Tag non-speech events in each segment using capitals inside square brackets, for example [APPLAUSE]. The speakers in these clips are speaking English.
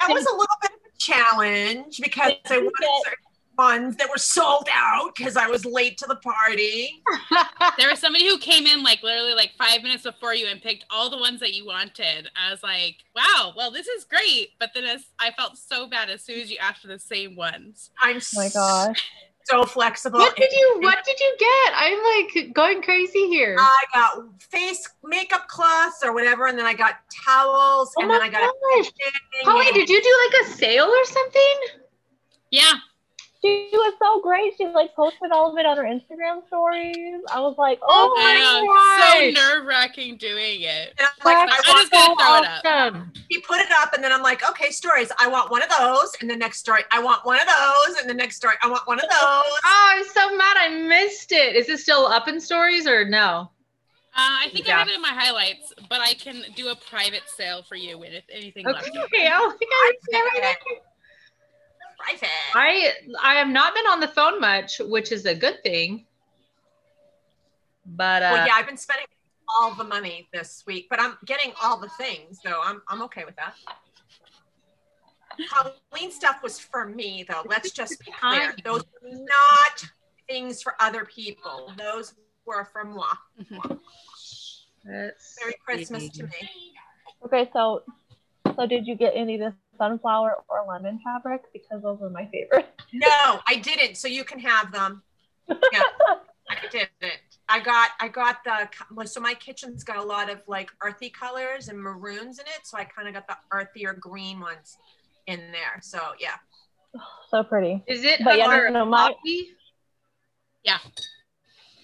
that was a little bit of a challenge because I wanted certain ones that were sold out because I was late to the party. [LAUGHS] there was somebody who came in like literally like five minutes before you and picked all the ones that you wanted. I was like, wow, well, this is great. But then as, I felt so bad as soon as you asked for the same ones. I'm Oh my gosh. So flexible. What did you What did you get? I'm like going crazy here. I got face makeup cloths or whatever, and then I got towels, Oh and my then I got a gosh. kitchen, Holly, and- did you do like a sale or something? Yeah. She was so great. She like posted all of it on her Instagram stories. I was like, oh, I my god. So nerve wracking doing it. and I'm like, That's I I want just gotta throw it up. He put it up, and then I'm like, okay, stories. I want one of those, and the next story, I want one of those, and the next story, I want one of those. Oh, I'm so mad I missed it. Is it still up in stories or no? Uh, I think Yeah. I have it in my highlights, but I can do a private sale for you with anything left. Okay, I'll think I everything. Private. I I have not been on the phone much, which is a good thing. But uh, well, yeah, I've been spending all the money this week, but I'm getting all the things, so I'm I'm okay with that. Halloween stuff was for me, though. Let's just be clear; those were not things for other people. Those were for moi. Mhm. Merry Christmas see. to me. Okay, so so did you get any of the sunflower or lemon fabric? Because those were my favorite. No, I didn't. So you can have them. Yeah, I didn't. I got I got the so my kitchen's got a lot of like earthy colors and maroons in it. So I kind of got the earthier green ones in there. So yeah. so pretty. Is it But yeah, no, no, my- Yeah.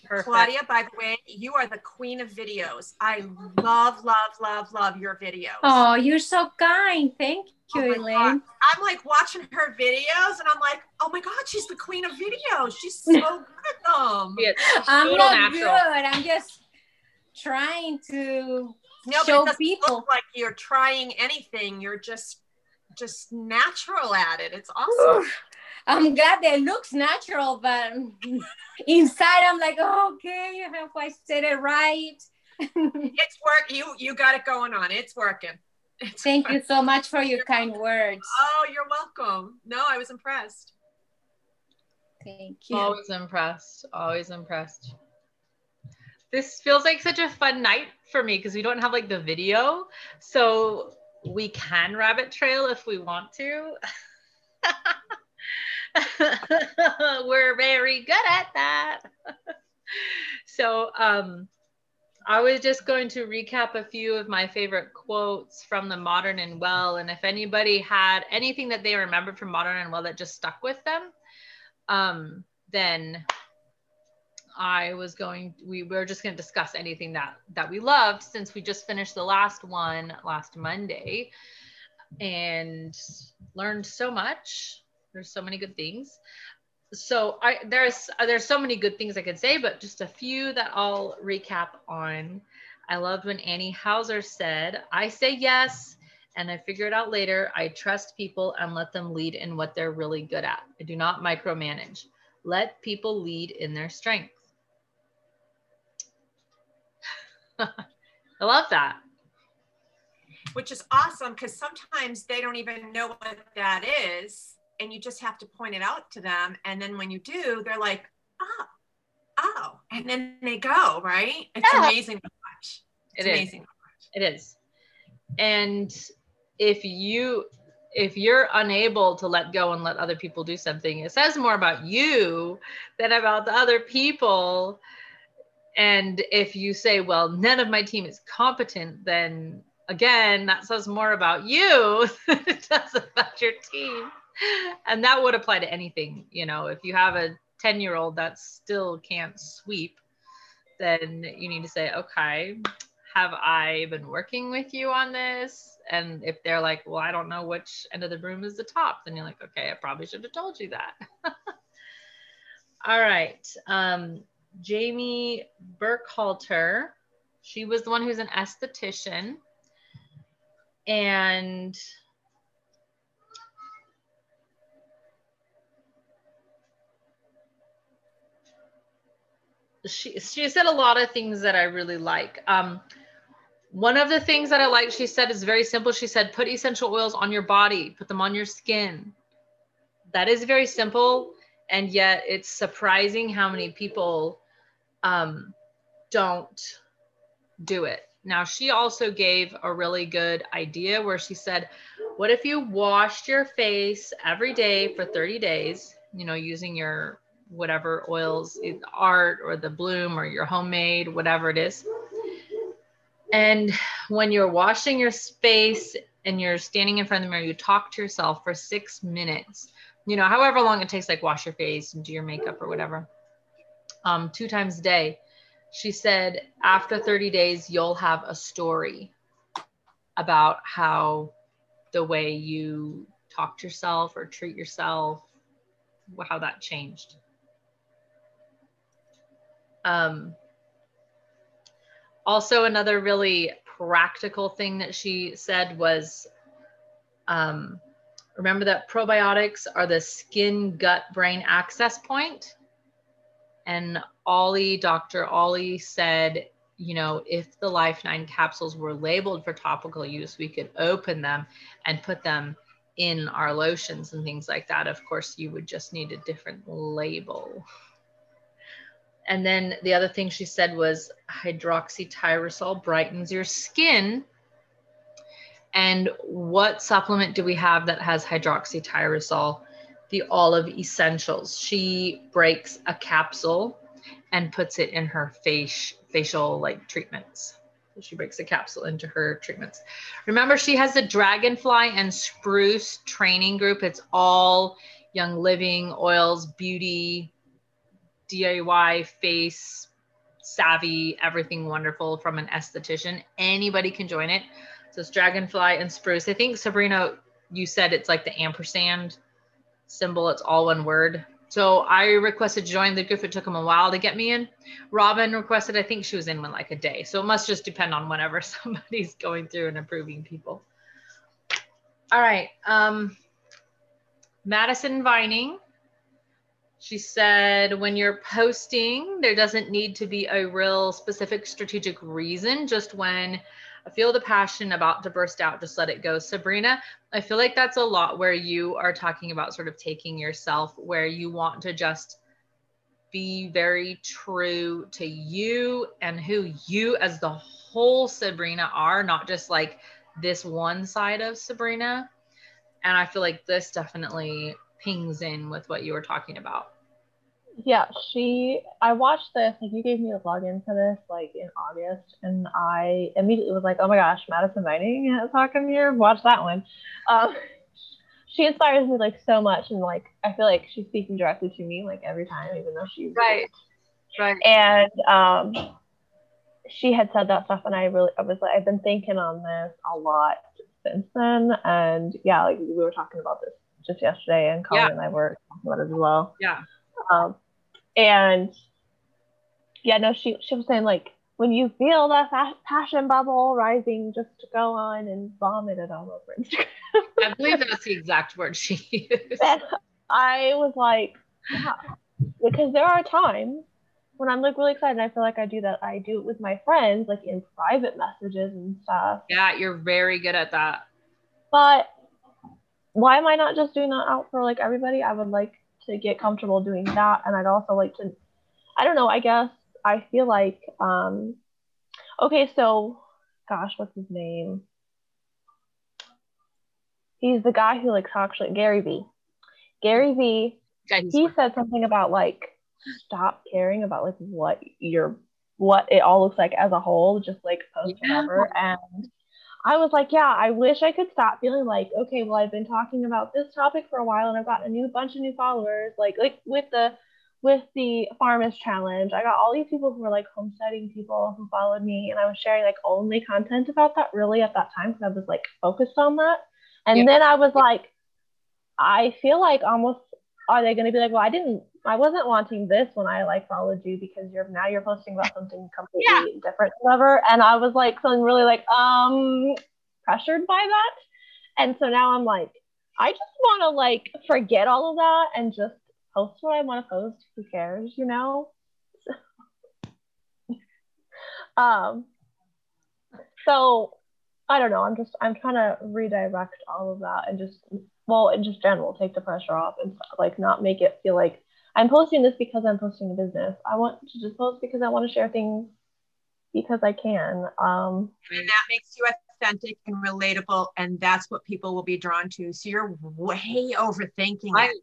Perfect. Claudia, by the way, you are the queen of videos. I love, love, love, love your videos. Oh, you're so kind. Thank oh you, Oh Elaine. God. I'm like watching her videos and I'm like, oh my God, she's the queen of videos. She's so [LAUGHS] good at them. Yeah, I'm not natural. good. I'm just trying to No, but show it people. look like you're trying anything. You're just just natural at it. It's awesome. I'm glad that it looks natural, but inside I'm like, oh, okay, I hope I said it right. [LAUGHS] It's work. You you got it going on. It's working. It's Thank you so much for your kind words. Oh, you're welcome. No, I was impressed. Thank you. Always impressed. Always impressed. This feels like such a fun night for me because we don't have like the video. So we can rabbit trail if we want to. [LAUGHS] [LAUGHS] We're very good at that. [LAUGHS] so um I was just going to recap a few of my favorite quotes from the Modern and Well. And if anybody had anything that they remembered from Modern and Well that just stuck with them, um, then I was going, we were just going to discuss anything that that we loved since we just finished the last one last Monday and learned so much. There's so many good things. So I there's uh, there's so many good things I could say, but just a few that I'll recap on. I loved when Annie Hauser said, "I say yes." and I figure it out later. I trust people and let them lead in what they're really good at. I do not micromanage. Let people lead in their strength. [LAUGHS] I love that. Which is awesome because sometimes they don't even know what that is. And you just have to point it out to them. And then when you do, they're like, oh, oh. And then they go, right? It's Yeah. amazing to watch. It's It is. amazing. It is. And if you if you're unable to let go and let other people do something, it says more about you than about the other people. And if you say, well, none of my team is competent, then again, that says more about you [LAUGHS] than it does about your team. And that would apply to anything. You know, if you have a 10 year old that still can't sweep, then you need to say, okay, have I been working with you on this? And if they're like, well, I don't know which end of the broom is the top, then you're like, okay, I probably should have told you that. [LAUGHS] All right. Um, Jamie Burkhalter, she was the one who's an esthetician. And she she said a lot of things that I really like. Um, One of the things that I like, she said, is very simple. She said, put essential oils on your body, put them on your skin. That is very simple. And yet it's surprising how many people um, don't do it. Now, she also gave a really good idea where she said, What if you washed your face every day for 30 days, you know, using your whatever oils, art or the bloom or your homemade, whatever it is. And when you're washing your face and you're standing in front of the mirror, you talk to yourself for six minutes, you know, however long it takes, like wash your face and do your makeup or whatever, um, two times a day. She said, after 30 days, you'll have a story about how the way you talk to yourself or treat yourself, how that changed. Um, also, another really practical thing that she said was um, remember that probiotics are the skin gut brain access point. And Ollie, Dr. Ollie said, you know, if the Life 9 capsules were labeled for topical use, we could open them and put them in our lotions and things like that. Of course, you would just need a different label. And then the other thing she said was hydroxytyrosol brightens your skin. And what supplement do we have that has hydroxytyrosol? The OlivEssentials. She breaks a capsule and puts it in her face facial like treatments. She breaks a capsule into her treatments. Remember, she has the Dragonfly and Spruce training group. It's all Young Living oils, beauty, DIY face savvy, everything wonderful from an esthetician. Anybody can join it. So it's dragonfly and spruce. I think Sabrina, you said it's like the ampersand symbol. It's all one word. So I requested to join the group. It took them a while to get me in. Robin requested, I think she was in one like a day. So it must just depend on whenever [LAUGHS] somebody's going through and approving people. All right. Um, Madison Vining she said, when you're posting, there doesn't need to be a real specific strategic reason, just when I feel the passion about to burst out, just let it go. Sabrina, I feel like that's a lot where you are talking about sort of taking yourself, where you want to just be very true to you and who you as the whole Sabrina are, not just like this one side of Sabrina. And I feel like this definitely pings in with what you were talking about. Yeah, she. I watched this. Like, you gave me the login for this, like in August, and I immediately was like, "Oh my gosh, Madison Vining has talking here. Watch that one." Um, [LAUGHS] she inspires me like so much, and like I feel like she's speaking directly to me like every time, even though she's right, right. And um, she had said that stuff, and I really, I was like, I've been thinking on this a lot since then, and yeah, like we were talking about this just yesterday, and Colin yeah. and I were talking about it as well. Yeah. Um, and yeah, no, she she was saying like when you feel that passion bubble rising, just to go on and vomit it all over Instagram. I believe that's the exact word she used. And I was like, yeah, because there are times when I'm like really excited. I feel like I do that. I do it with my friends, like in private messages and stuff. Yeah, you're very good at that. But why am I not just doing that out for like everybody? I would like to get comfortable doing that, and I'd also like to, I don't know. I guess I feel like, um, okay, so, gosh, what's his name? He's the guy who like talks like Gary V. Gary Vee. he said something about like stop caring about like what your what it all looks like as a whole, just like post yeah. whatever. And I was like, yeah, I wish I could stop feeling like, okay, well, I've been talking about this topic for a while and I've got a new bunch of new followers. Like, like with the with the farmers challenge, I got all these people who were like homesteading people who followed me, and I was sharing like only content about that really at that time because I was like focused on that. And yeah. then I was like, I feel like almost are they going to be like, well, I didn't, I wasn't wanting this when I like followed you because you're now you're posting about something completely yeah. different, whatever. And I was like feeling really like um pressured by that. And so now I'm like, I just want to like forget all of that and just post what I want to post. Who cares, you know? [LAUGHS] um, so I don't know. I'm just I'm trying to redirect all of that and just well, in just general, take the pressure off and like not make it feel like I'm posting this because I'm posting a business. I want to just post because I want to share things because I can. Um, and that makes you authentic and relatable, and that's what people will be drawn to. So you're way overthinking it.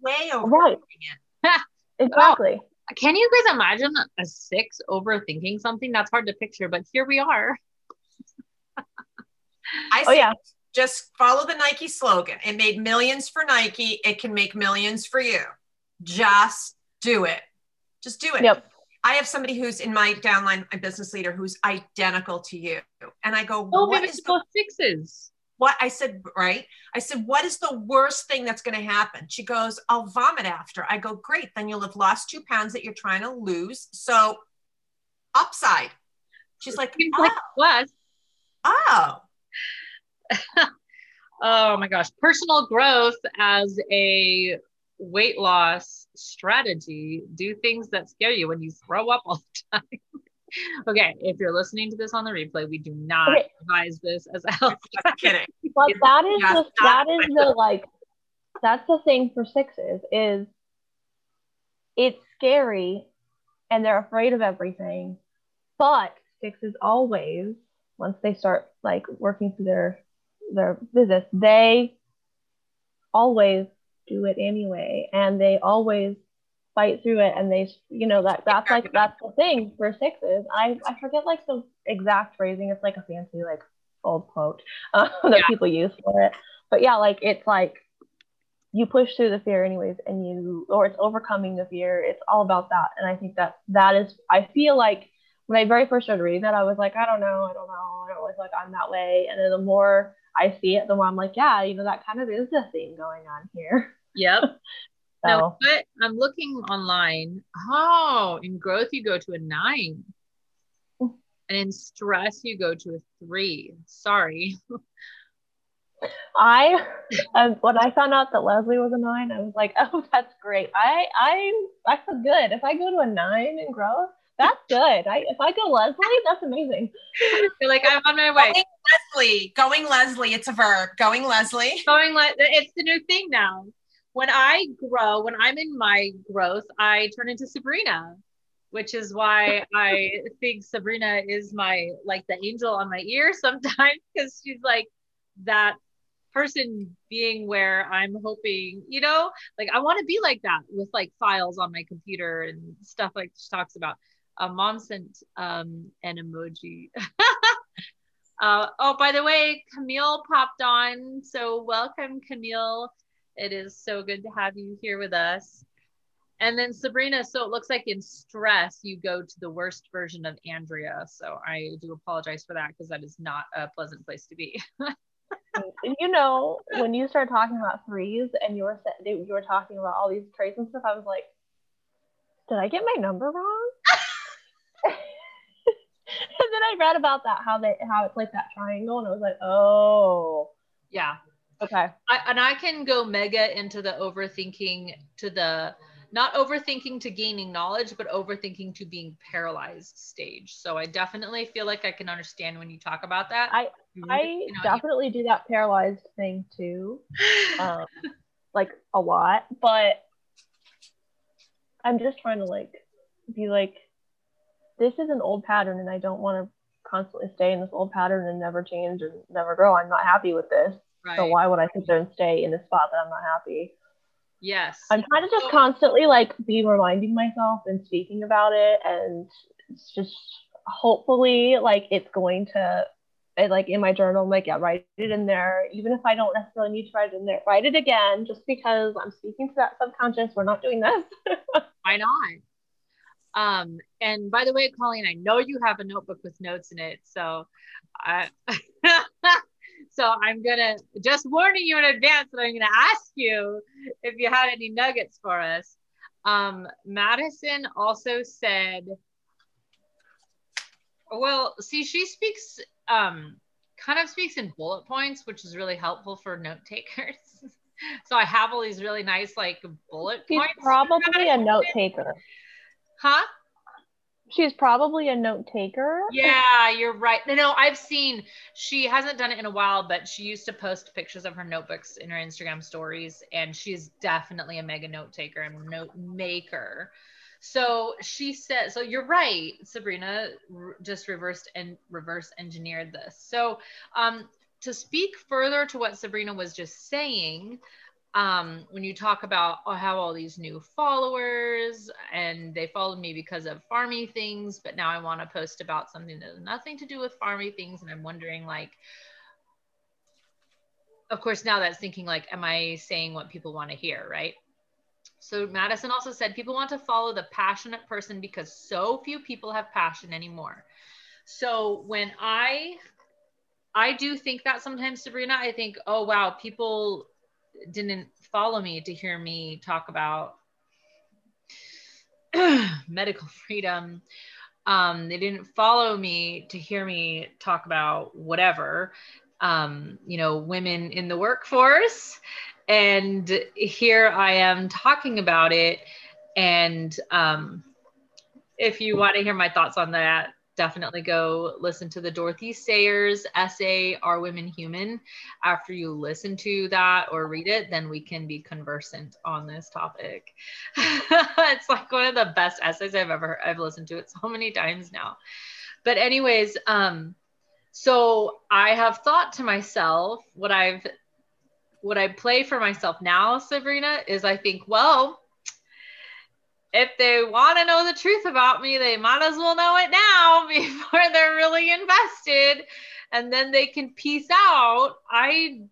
Way overthinking right. it. [LAUGHS] exactly. Can you guys imagine a six overthinking something? That's hard to picture, but here we are. I oh, yeah. Just follow the Nike slogan. It made millions for Nike. It can make millions for you. Just do it. Just do it. Yep. I have somebody who's in my downline, my business leader, who's identical to you. And I go, oh, what is the fixes? What I said, right? I said, what is the worst thing that's going to happen? She goes, I'll vomit after. I go, great. Then you'll have lost two pounds that you're trying to lose. So upside. She's like, oh. like what? Oh. [LAUGHS] oh my gosh. Personal growth as a weight loss strategy. Do things that scare you when you throw up all the [LAUGHS] time. okay, if you're listening to this on the replay, we do not okay. advise this as a health. [LAUGHS] kidding. But that is the that is the like that's the thing for sixes is it's scary and they're afraid of everything. But sixes always, once they start like working through their their business, they always do it anyway, and they always fight through it. And they, you know, that that's like that's the thing for sixes. I I forget like the exact phrasing. It's like a fancy like old quote uh, [LAUGHS] that yeah. people use for it. But yeah, like it's like you push through the fear anyways and you or it's overcoming the fear it's all about that and i think that that is i feel like when i very first started reading that i was like i don't know i don't know i don't like i'm that way and then the more I see it, the more I'm like, yeah, you know, that kind of is the thing going on here. Yep. [LAUGHS] so. Now, but I'm looking online. Oh, in growth, you go to a nine. And in stress, you go to a three. Sorry. [LAUGHS] I um, when I found out that Leslie was a nine, I was like, [LAUGHS] oh, that's great. I I I feel good. If I go to a nine in growth, that's good. I if I go Leslie, that's amazing. You're like, I'm on my way. Leslie, going Leslie. It's a verb. Going Leslie. [LAUGHS] Going Le- It's the new thing now. When I grow, when I'm in my growth, I turn into Sabrina, which is why I [LAUGHS] think Sabrina is my like the angel on my ear sometimes because she's like that person being where I'm hoping, you know, like I want to be like that with like files on my computer and stuff like she talks about uh, mom sent um, an emoji. [LAUGHS] uh, oh, by the way, Camille popped on. So welcome, Camille. It is so good to have you here with us. And then Sabrina, so it looks like in stress, you go to the worst version of Andrea. So I do apologize for that because that is not a pleasant place to be. [LAUGHS] you know, when you start talking about threes and you were you were talking about all these traits and stuff, I was like, did I get my number wrong? and then I read about that how they how it's like that triangle, and I was like, oh, yeah, okay. I, and I can go mega into the overthinking to the not overthinking to gaining knowledge, but overthinking to being paralyzed stage. So I definitely feel like I can understand when you talk about that. I I you know, definitely you... do that paralyzed thing too, [LAUGHS] um, like a lot. But I'm just trying to like be like this is an old pattern and I don't want to constantly stay in this old pattern and never change and never grow. I'm not happy with this. Right. So why would I sit there and stay in a spot that I'm not happy? Yes. I'm trying to just so, constantly like be reminding myself and speaking about it and it's just hopefully like it's going to eh, like in my journal, I'm like, yeah, write it in there. Even if I don't necessarily need to write it in there, write it again just because I'm speaking to that subconscious. We're not doing this. [LAUGHS] Why not? Um, and by the way, Colleen, I know you have a notebook with notes in it. So I [LAUGHS] so I'm gonna just warning you in advance that I'm gonna ask you if you had any nuggets for us. Um, Madison also said, well, see, she speaks um kind of speaks in bullet points, which is really helpful for note takers. [LAUGHS] so I have all these really nice like bullet She's points. Probably a note [LAUGHS] taker. Huh? she's probably a note taker. Yeah, you're right. No, no, I've seen she hasn't done it in a while, but she used to post pictures of her notebooks in her Instagram stories, and she's definitely a mega note taker and note maker. So she said, so you're right, Sabrina just reversed and reverse engineered this. So um, to speak further to what Sabrina was just saying, um, when you talk about oh, I have all these new followers and they followed me because of farmy things, but now I want to post about something that has nothing to do with farmy things, and I'm wondering like, of course, now that's thinking like, am I saying what people want to hear, right? So Madison also said people want to follow the passionate person because so few people have passion anymore. So when I I do think that sometimes Sabrina, I think, oh wow, people didn't follow me to hear me talk about [CLEARS THROAT] medical [LAUGHS] freedom. Um, they didn't follow me to hear me talk about whatever, um, you know, women in the workforce. And here I am talking about it. And um, if you want to hear my thoughts on that, definitely go listen to the Dorothy Sayers essay, Are Women Human? After you listen to that or read it, then we can be conversant on this topic. [LAUGHS] it's like one of the best essays I've ever I've listened to it so many times now. But anyways, um, so I have thought to myself what I've what I play for myself now, Sabrina, is I think, well, if they want to know the truth about me, they might as well know it now [LAUGHS] before they're really invested. And then they can piece out. I,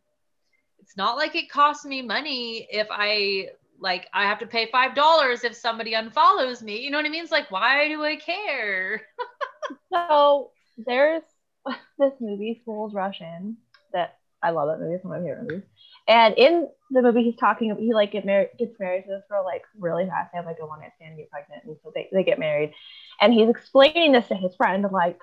it's not like it costs me money if I, like, I have to pay $5 if somebody unfollows me. You know what I mean? It's like, why do I care? [LAUGHS] so there's [LAUGHS] this movie, Fools Rush In, that I love that movie. It's one of my favorite movies. And in the movie, he's talking. About he like get married, gets married to this girl like really fast. They have like a one night stand, get pregnant, and so they, they get married. And he's explaining this to his friend, like,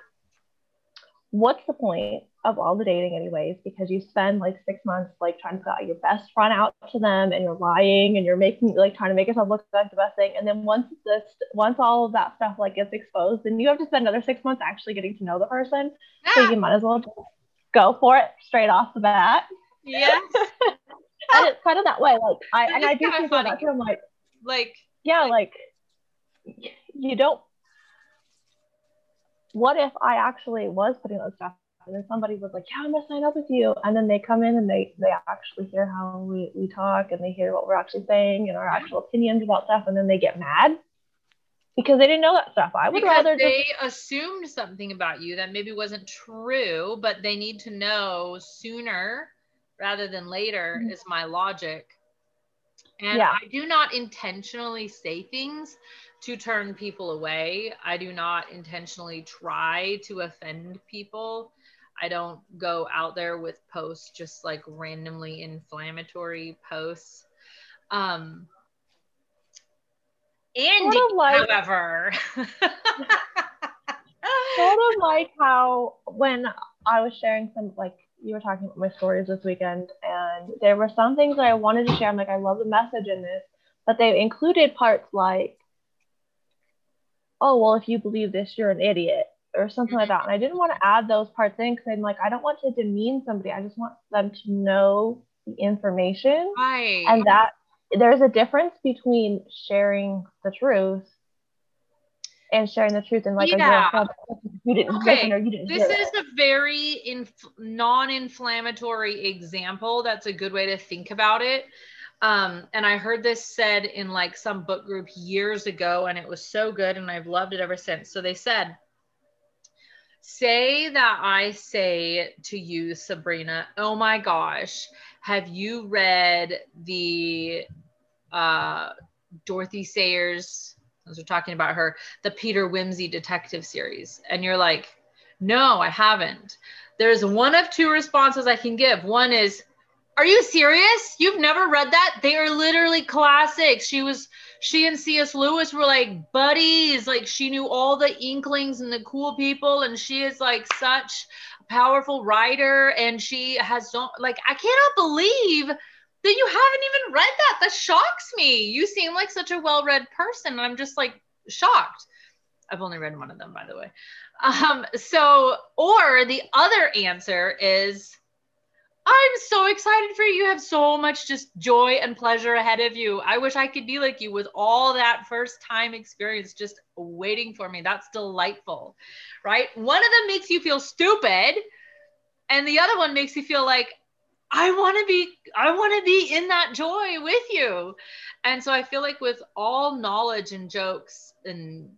what's the point of all the dating, anyways? Because you spend like six months like trying to put out your best front out to them, and you're lying, and you're making like trying to make yourself look like the best thing. And then once this, once all of that stuff like gets exposed, then you have to spend another six months actually getting to know the person. So you might as well just go for it straight off the bat. Yes. [LAUGHS] and it's kind of that way. Like I and I do think that too. I'm like, like yeah, like, like you don't. What if I actually was putting those stuff and then somebody was like, "Yeah, I'm gonna sign up with you," and then they come in and they they actually hear how we, we talk and they hear what we're actually saying and our actual opinions about stuff, and then they get mad because they didn't know that stuff. I would because rather they just... assumed something about you that maybe wasn't true, but they need to know sooner rather than later mm-hmm. is my logic. And yeah. I do not intentionally say things to turn people away. I do not intentionally try to offend people. I don't go out there with posts just like randomly inflammatory posts. Um, Andy, sort of like, however, [LAUGHS] sort of like how when I was sharing some like you were talking about my stories this weekend, and there were some things that I wanted to share. I'm like, I love the message in this, but they included parts like, oh, well, if you believe this, you're an idiot, or something like that. And I didn't want to add those parts in because I'm like, I don't want to demean somebody. I just want them to know the information. Right. And that there's a difference between sharing the truth and sharing the truth and like yeah. you didn't okay. you didn't this is it. a very inf- non-inflammatory example that's a good way to think about it um, and i heard this said in like some book group years ago and it was so good and i've loved it ever since so they said say that i say to you sabrina oh my gosh have you read the uh, dorothy sayers we're talking about her, the Peter Wimsey detective series. And you're like, no, I haven't. There's one of two responses I can give. One is, are you serious? You've never read that? They are literally classics. She was, she and C.S. Lewis were like buddies. Like she knew all the inklings and the cool people. And she is like such a powerful writer. And she has so, like, I cannot believe that you haven't even read that. That shocks me. You seem like such a well read person. And I'm just like shocked. I've only read one of them, by the way. Um, so, or the other answer is, I'm so excited for you. You have so much just joy and pleasure ahead of you. I wish I could be like you with all that first time experience just waiting for me. That's delightful, right? One of them makes you feel stupid, and the other one makes you feel like, I want to be I want to be in that joy with you. And so I feel like with all knowledge and jokes and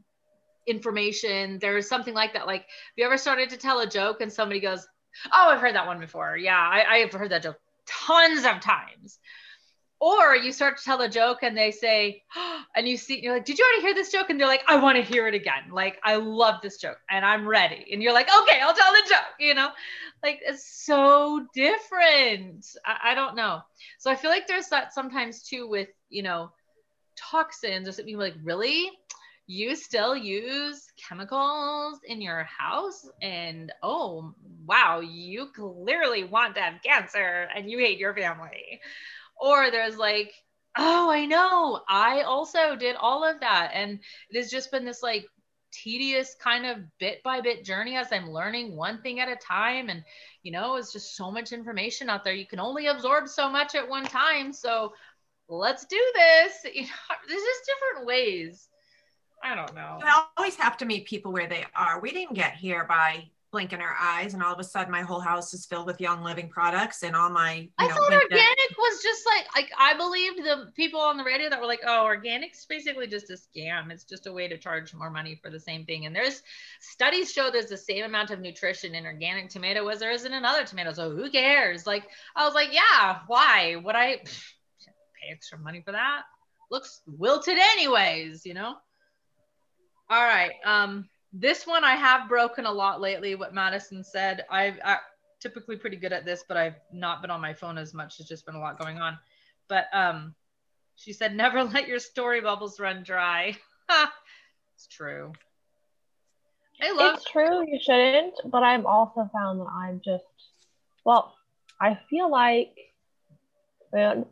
information, there's something like that. Like, have you ever started to tell a joke and somebody goes, Oh, I've heard that one before. Yeah, I, I have heard that joke tons of times. Or you start to tell a joke and they say, oh, [GASPS] and you see, you're like, did you already hear this joke? And they're like, I want to hear it again. Like, I love this joke and I'm ready. And you're like, okay, I'll tell the joke, you know? Like, it's so different. I, I don't know. So I feel like there's that sometimes too with, you know, toxins or something like, really? you still use chemicals in your house and oh wow you clearly want to have cancer and you hate your family or there's like oh i know. I also did all of that. And it has just been this like tedious kind of bit by bit journey as i'm learning one thing at a time. And you know it's just so much information out there. You can only absorb so much at one time. So let's do this. [LAUGHS] You know there's just different ways. I don't know. I always have to meet people where they are. We didn't get here by blinking our eyes and all of a sudden my whole house is filled with young living products and all my I know, thought organic was just like like I believed the people on the radio that were like oh organic's basically just a scam. It's just a way to charge more money for the same thing. And there's studies show there's the same amount of nutrition in organic tomato as there is in another tomato. So who cares? Like I was like yeah why? Would I [SIGHS] pay extra money for that? Looks wilted anyways you know? All right. Um, this one I have broken a lot lately. What Madison said. I've typically pretty good at this, but I've not been on my phone as much. There's just been a lot going on. But um, she said, "Never [LAUGHS] let your story bubbles run dry." [LAUGHS] it's true. I love. It's true. You shouldn't. But I'm also found that I'm just. Well, I feel like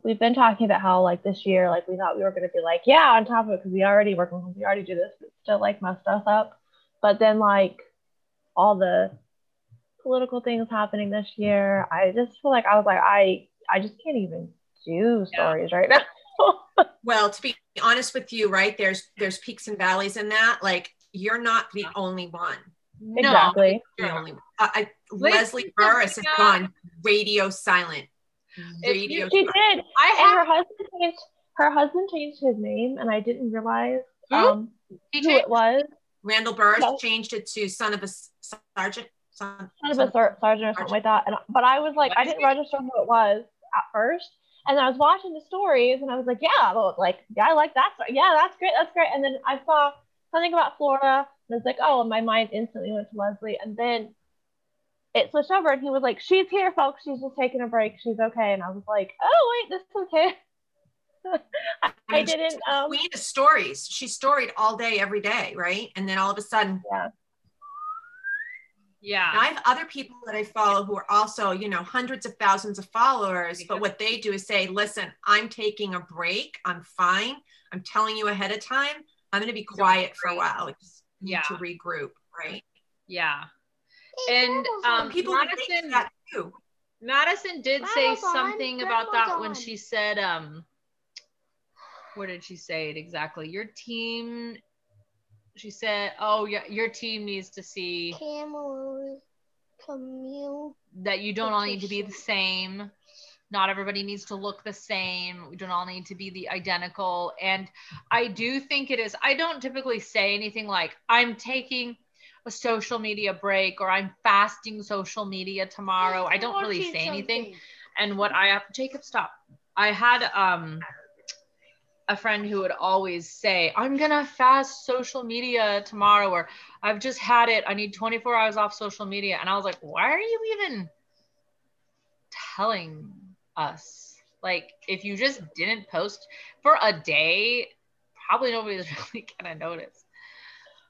we've been talking about how like this year, like we thought we were going to be like, yeah, on top of it because we already work we already do this, but still like messed us up. But then like all the political things happening this year, I just feel like I was like, I I just can't even do stories yeah. right now. [LAUGHS] well, to be honest with you, right there's there's peaks and valleys in that. Like you're not the only one. Exactly. No, only, I, Leslie Burris has gone radio silent radio. She did. I had her husband changed. Her husband changed his name, and I didn't realize um, who it was. Randall Burris changed it to son of a sergeant. Son, son of a ser- sergeant or something like that. And but I was like, I didn't register who it was at first. And I was watching the stories, and I was like, yeah, like yeah, I like that. Yeah, that's great. That's great. And then I saw something about Florida, and I was like, oh, and my mind instantly went to Leslie. And then it switched over and he was like, She's here, folks. She's just taking a break. She's okay. And I was like, Oh, wait, this is okay. [LAUGHS] I, I didn't. Um, we need the stories. She storied all day, every day, right? And then all of a sudden, yeah. Yeah. Now, I have other people that I follow who are also, you know, hundreds of thousands of followers. But what they do is say, listen, I'm taking a break. I'm fine. I'm telling you ahead of time. I'm going to be quiet for a while. yeah. To regroup, right? Yeah and um, people Madison, that too. Madison did say something about that when she said, um, where did she say it exactly? Your team, she said, oh, yeah, your team needs to see Camel, Camille, that you don't all need to be the same. Not everybody needs to look the same. We don't all need to be the identical. And I do think it is, I don't typically say anything like, I'm taking a social media break or I'm fasting social media tomorrow. I don't really say anything. And what I have, Jacob, stop. I had um a friend who would always say, I'm gonna fast social media tomorrow, or I've just had it. I need 24 hours off social media. And I was like, why are you even telling us? Like, if you just didn't post for a day, probably nobody's [LAUGHS] really gonna notice.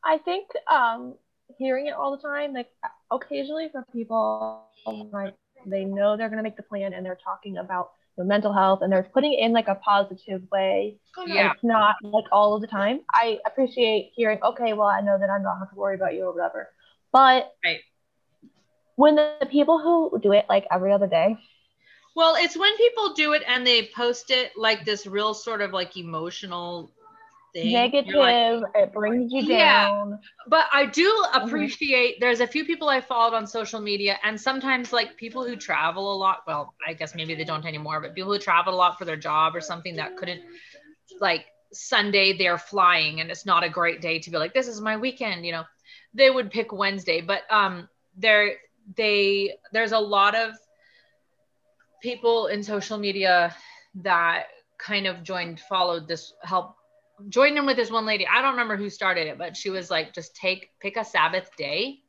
I think um hearing it all the time. Like occasionally for people, like they know they're gonna make the plan and they're talking about mental health and they're putting it in like a positive way. Yeah. It's not like all of the time. I appreciate hearing, okay, well, I know that I'm not have to worry about you or whatever. But right. when the people who do it like every other day, well, it's when people do it and they post it like this real sort of like emotional thing. Negative, like, it brings you down. Yeah, but I do mm-hmm. appreciate mm-hmm. there's a few people I followed on social media, and sometimes like people who travel a lot. Well, I guess maybe they don't anymore, but people who travel a lot for their job or something that couldn't like Sunday they're flying and it's not a great day to be like, this is my weekend, you know. They would pick Wednesday, but um there they there's a lot of people in social media that kind of joined, followed this, help joined in with this one lady. I don't remember who started it, but she was like, just take, pick a Sabbath day.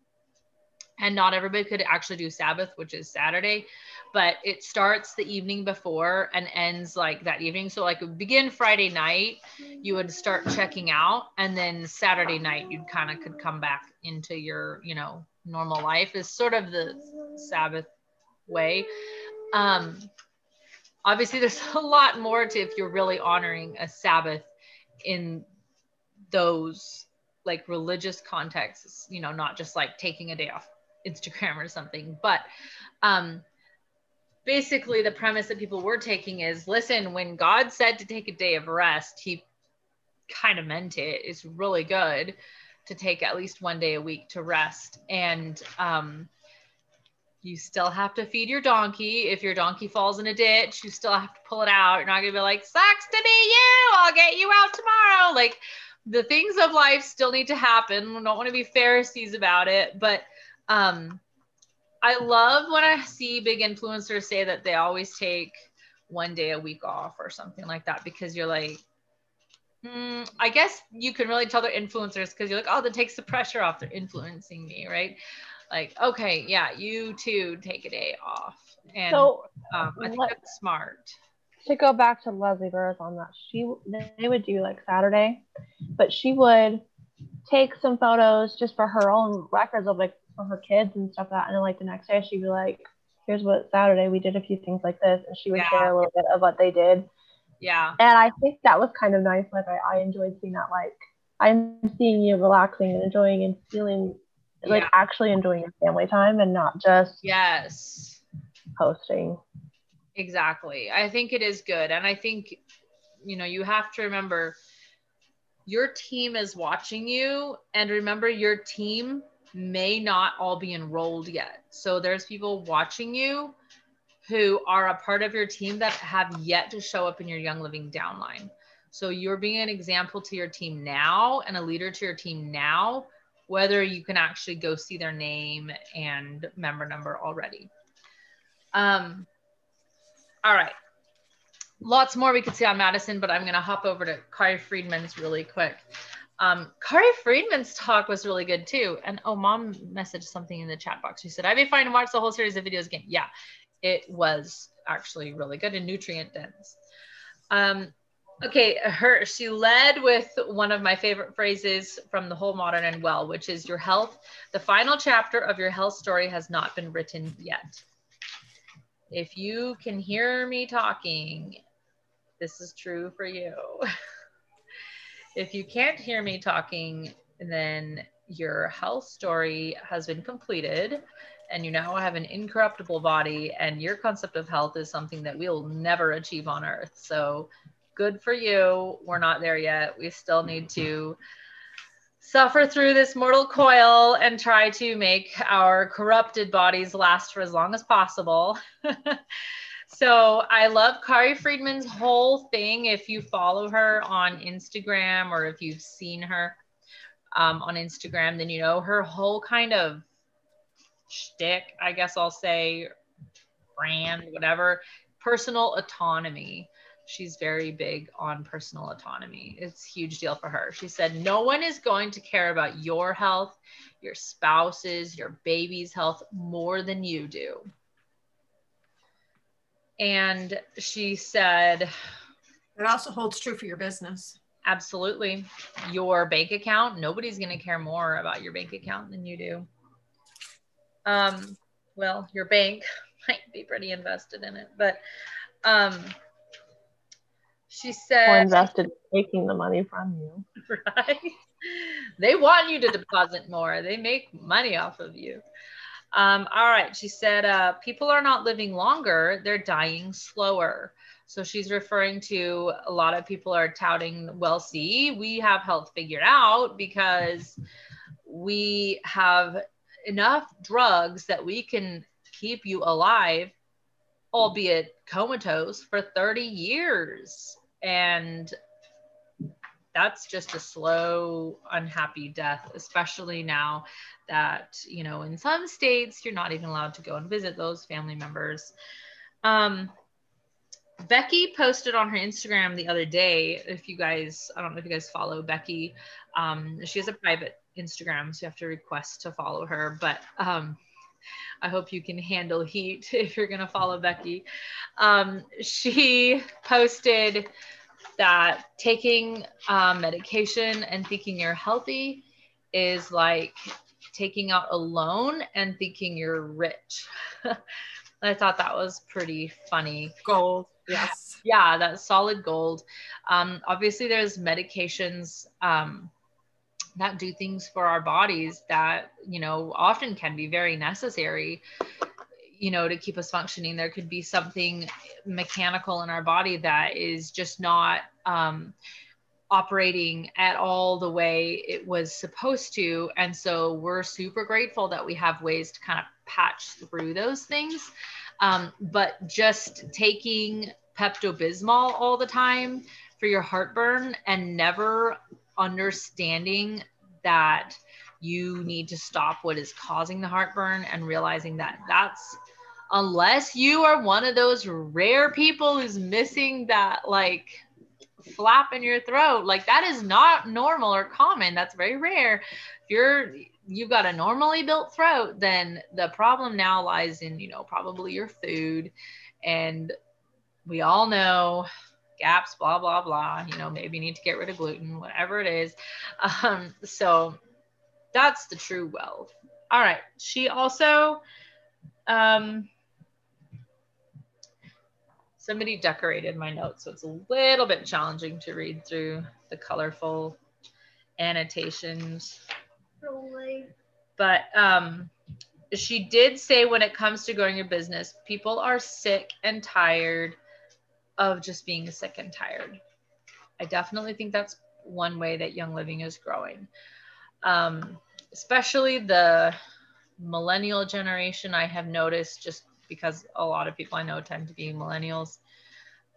And not everybody could actually do Sabbath, which is Saturday, but it starts the evening before and ends like that evening. So, like, begin Friday night, you would start checking out, and then Saturday night, you kind of could come back into your, you know, normal life, is sort of the Sabbath way. Um, obviously, there's [LAUGHS] a lot more to if you're really honoring a Sabbath in those like religious contexts, you know, not just like taking a day off Instagram or something. But um, basically, the premise that people were taking is listen, when God said to take a day of rest, he kind of meant it. It's really good to take at least one day a week to rest. And um, you still have to feed your donkey. If your donkey falls in a ditch, you still have to pull it out. You're not gonna be like, sucks to be you. I'll get you out tomorrow. Like the things of life still need to happen. We don't want to be Pharisees about it, but um, I love when I see big influencers say that they always take one day a week off or something like that because you're like, mm, I guess you can really tell they're influencers because you're like, oh, that takes the pressure off. They're influencing me, right? Like okay yeah you too take a day off. And so, um, i think let, that's smart. to go back to leslie burris on that she they would do like saturday but she would take some photos just for her own records of like for her kids and stuff like that and then like the next day she'd be like here's what saturday we did a few things like this and she would yeah. share a little bit of what they did. Yeah. And i think that was kind of nice like i, I enjoyed seeing that like i'm seeing you relaxing and enjoying and feeling like actually enjoying your family time and not just yes. posting exactly. I think it is good. And i think you know you have to remember your team is watching you. And remember your team may not all be enrolled yet. So there's people watching you who are a part of your team that have yet to show up in your young living downline. So you're being an example to your team now and a leader to your team now whether you can actually go see their name and member number already. Um, all right. Lots more we could see on Madison, but I'm going to hop over to Kari Friedman's really quick. Um, Kari Friedman's talk was really good too. And oh, mom messaged something in the chat box. She said, I'd be fine to watch the whole series of videos again. Yeah, it was actually really good and nutrient dense. Um, okay her she led with one of my favorite phrases from the whole modern and well which is your health the final chapter of your health story has not been written yet. If you can hear me talking this is true for you. [LAUGHS] If you can't hear me talking then your health story has been completed and you now have an incorruptible body and your concept of health is something that we'll never achieve on earth. So good for you. We're not there yet. We still need to suffer through this mortal coil and try to make our corrupted bodies last for as long as possible. [LAUGHS] so I love Kari Friedman's whole thing. If you follow her on Instagram or if you've seen her um, on Instagram, then you know her whole kind of shtick, I guess I'll say, brand, whatever, personal autonomy she's very big on personal autonomy. It's a huge deal for her. She said, No one is going to care about your health, your spouse's, your baby's health more than you do. And she said, It also holds true for your business. Absolutely. Your bank account, nobody's going to care more about your bank account than you do. Um, well, your bank [LAUGHS] might be pretty invested in it, but Um, she said, or invested in taking the money from you. [LAUGHS] Right? They want you to deposit more. They make money off of you. Um, all right. She said, uh, people are not living longer, they're dying slower. So she's referring to a lot of people are touting, well, see, we have health figured out because we have enough drugs that we can keep you alive, albeit comatose, for 30 years. And that's just a slow, unhappy death, especially now that, you know, in some states, you're not even allowed to go and visit those family members. Um, Becky posted on her Instagram the other day. If you guys, I don't know if you guys follow Becky, um, she has a private Instagram, so you have to request to follow her. But um, I hope you can handle heat [LAUGHS] if you're going to follow Becky. Um, she posted that taking um, medication and thinking you're healthy is like taking out a loan and thinking you're rich. [LAUGHS] I thought that was pretty funny. Gold. Yes. Yeah, that's solid gold. Um, obviously, there's medications um, that do things for our bodies that, you know, often can be very necessary you know to keep us functioning. There could be something mechanical in our body that is just not um, operating at all the way it was supposed to. And so we're super grateful that we have ways to kind of patch through those things. Um, but just taking Pepto Bismol all the time for your heartburn and never understanding that you need to stop what is causing the heartburn and realizing that that's unless you are one of those rare people who's missing that like flap in your throat like that is not normal or common. That's very rare. If you're you've got a normally built throat then the problem now lies in you know probably your food. And we all know gaps blah blah blah you know maybe you need to get rid of gluten whatever it is. [LAUGHS] Um, so that's the true wealth. All right. She also um, somebody decorated my notes so it's a little bit challenging to read through the colorful annotations. But um, she did say when it comes to growing your business people are sick and tired of just being sick and tired. I definitely think that's one way that Young Living is growing. Um, especially the millennial generation, I have noticed just because a lot of people I know tend to be millennials.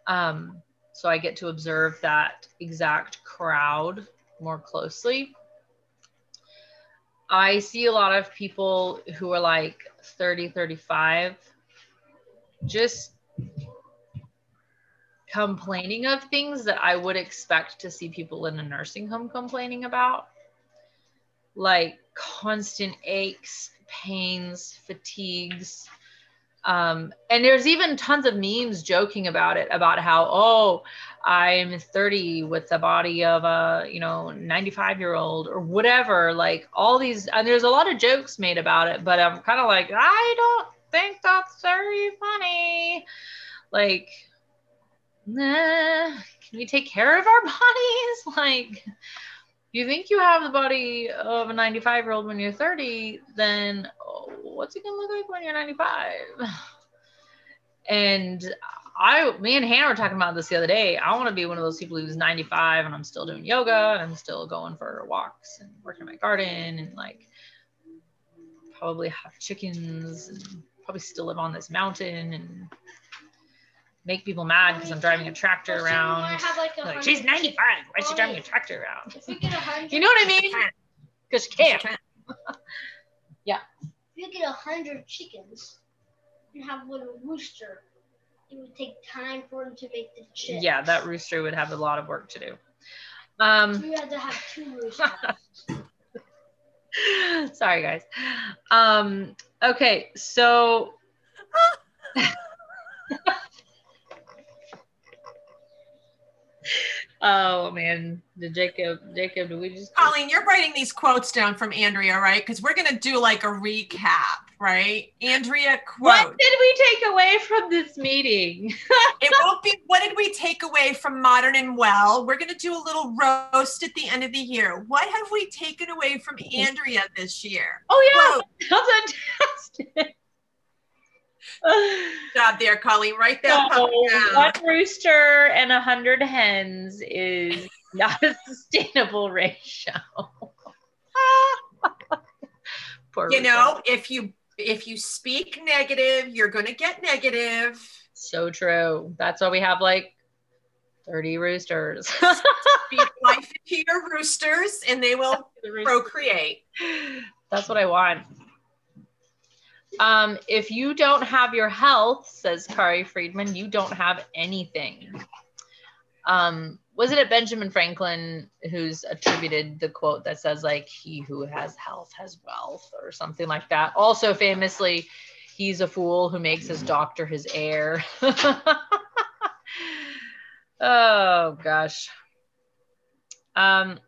Um, so I get to observe that exact crowd more closely. I see a lot of people who are like 30, 35, just complaining of things that I would expect to see people in a nursing home complaining about, like constant aches, pains, fatigues. Um, and there's even tons of memes joking about it about how, oh, I'm 30 with the body of a, you know, 95 year old or whatever. Like all these, and there's a lot of jokes made about it, but I'm kind of like, I don't think that's very funny. Like, nah, can we take care of our [LAUGHS] bodies? Like, you think you have the body of a 95 year old when you're 30, then oh, what's it gonna look like when you're 95? [SIGHS] And I, me and Hannah were talking about this the other day. I want to be one of those people who's 95 and I'm still doing yoga and I'm still going for walks and working in my garden and like probably have chickens and probably still live on this mountain and make people mad because I'm driving a tractor around. Like, like she's 95. Why is she driving a tractor around? you know what I mean? Because she can't. [LAUGHS] yeah. If you get a hundred chickens and have one rooster, it would take time for him to make the chicken. Yeah, that rooster would have a lot of work to do. Um, so you had to have two roosters. [LAUGHS] Sorry, guys. Um, okay, so. [LAUGHS] Oh man, the Jacob, Jacob, do we just Colleen, you're writing these quotes down from Andrea, right? Because we're gonna do like a recap, right? Andrea quote. What did we take away from this meeting? [LAUGHS] it won't be what did we take away from modern and well? We're gonna do a little roast at the end of the year. What have we taken away from Andrea this year? Oh yeah, Quote. [LAUGHS] fantastic. Job there, Colleen. Right there. So, one rooster and a hundred hens is [LAUGHS] not a sustainable ratio. [LAUGHS] you rooster. know, if you if you speak negative, you're gonna get negative. So true. That's why we have like 30 roosters. [LAUGHS] Speak life into your roosters and they will procreate. That's what I want. Um, if you don't have your health, says Kari Friedman, you don't have anything. Um, wasn't it Benjamin Franklin who's attributed the quote that says like he who has health has wealth or something like that? Also famously, he's a fool who makes his doctor his heir. [LAUGHS] oh gosh. Um,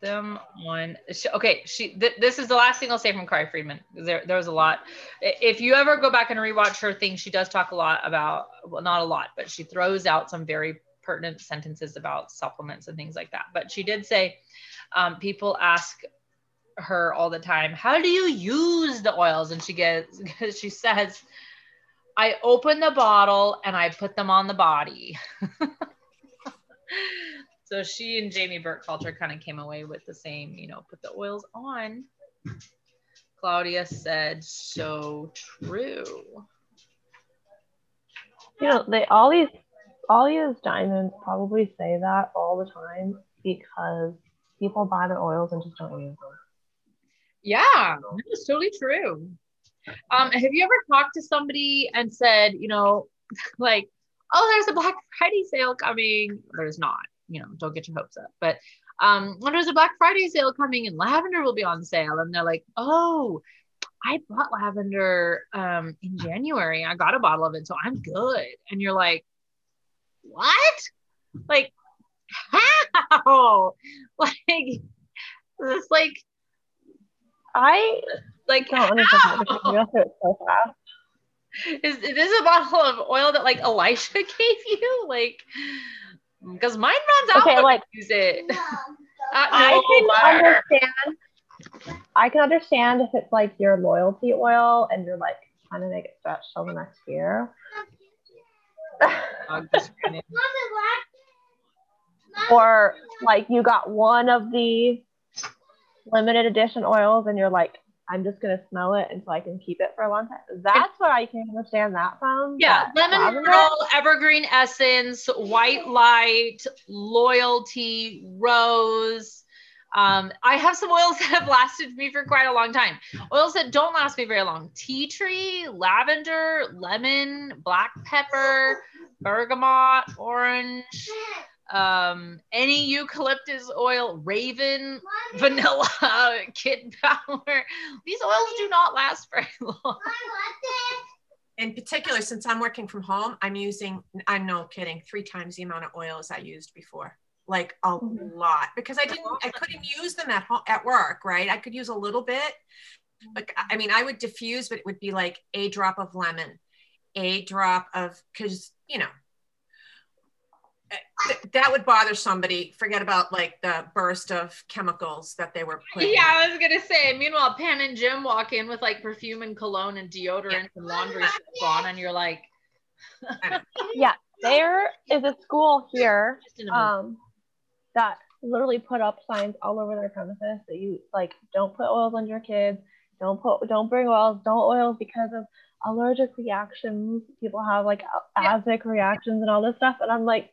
them on. Okay, she. Th- this is the last thing I'll say from Kari Friedman. There, there was a lot. If you ever go back and rewatch her thing, she does talk a lot about. Well, not a lot, but she throws out some very pertinent sentences about supplements and things like that. But she did say, um, people ask her all the time, "How do you use the oils?" And she gets, [LAUGHS] she says, "I open the bottle and I put them on the body." [LAUGHS] So she and Jamie Burkhalter kind of came away with the same, you know, put the oils on. Claudia said, so true. You know, they all these all these diamonds probably say that all the time because people buy the oils and just don't use them. Yeah, that's totally true. Um, have you ever talked to somebody and said, you know, [LAUGHS] like, oh, there's a Black Friday sale coming? There's not you know, don't get your hopes up. But um, when there's a Black Friday sale coming and lavender will be on sale, and they're like, oh, I bought lavender um, in January. I got a bottle of it, so I'm good. And you're like, what? Like, how? [LAUGHS] Like, it's like, I like don't understand it so fast. Is, is this a bottle of oil that like Elisha [LAUGHS] gave you? Like, because mine runs out. Okay, like use it. [LAUGHS] I can understand. I can understand if it's like your loyalty oil and you're like trying to make it stretch till the next year. [LAUGHS] or like you got one of the limited edition oils and you're like I'm just gonna smell it until I can keep it for a long time. That's where I can understand that from. Yeah, lemon pearl, evergreen essence, white light, loyalty, rose. Um, I have some oils [LAUGHS] that have lasted me for quite a long time. Oils that don't last me very long: tea tree, lavender, lemon, black pepper, bergamot, orange, um, any eucalyptus oil, raven, vanilla, [LAUGHS] kid power. These oils do not last very [LAUGHS] long. In particular, since I'm working from home, I'm using, I'm no kidding, three times the amount of oils I used before. Like a mm-hmm. lot because I didn't, I couldn't use them at home at work, right? I could use a little bit. Like, I mean, I would diffuse, but it would be like a drop of lemon, a drop of, because, you know, that would bother somebody. Forget about like the burst of chemicals that they were putting. Yeah, I was gonna say. Meanwhile, Pan and Jim walk in with like perfume and cologne and deodorant yeah. and laundry stuff on, and you're like, [LAUGHS] yeah. There is a school here um, that literally put up signs all over their premises that you like don't put oils on your kids, don't put don't bring oils, don't oils because of allergic reactions. People have like yeah. asthmatic reactions and all this stuff, and I'm like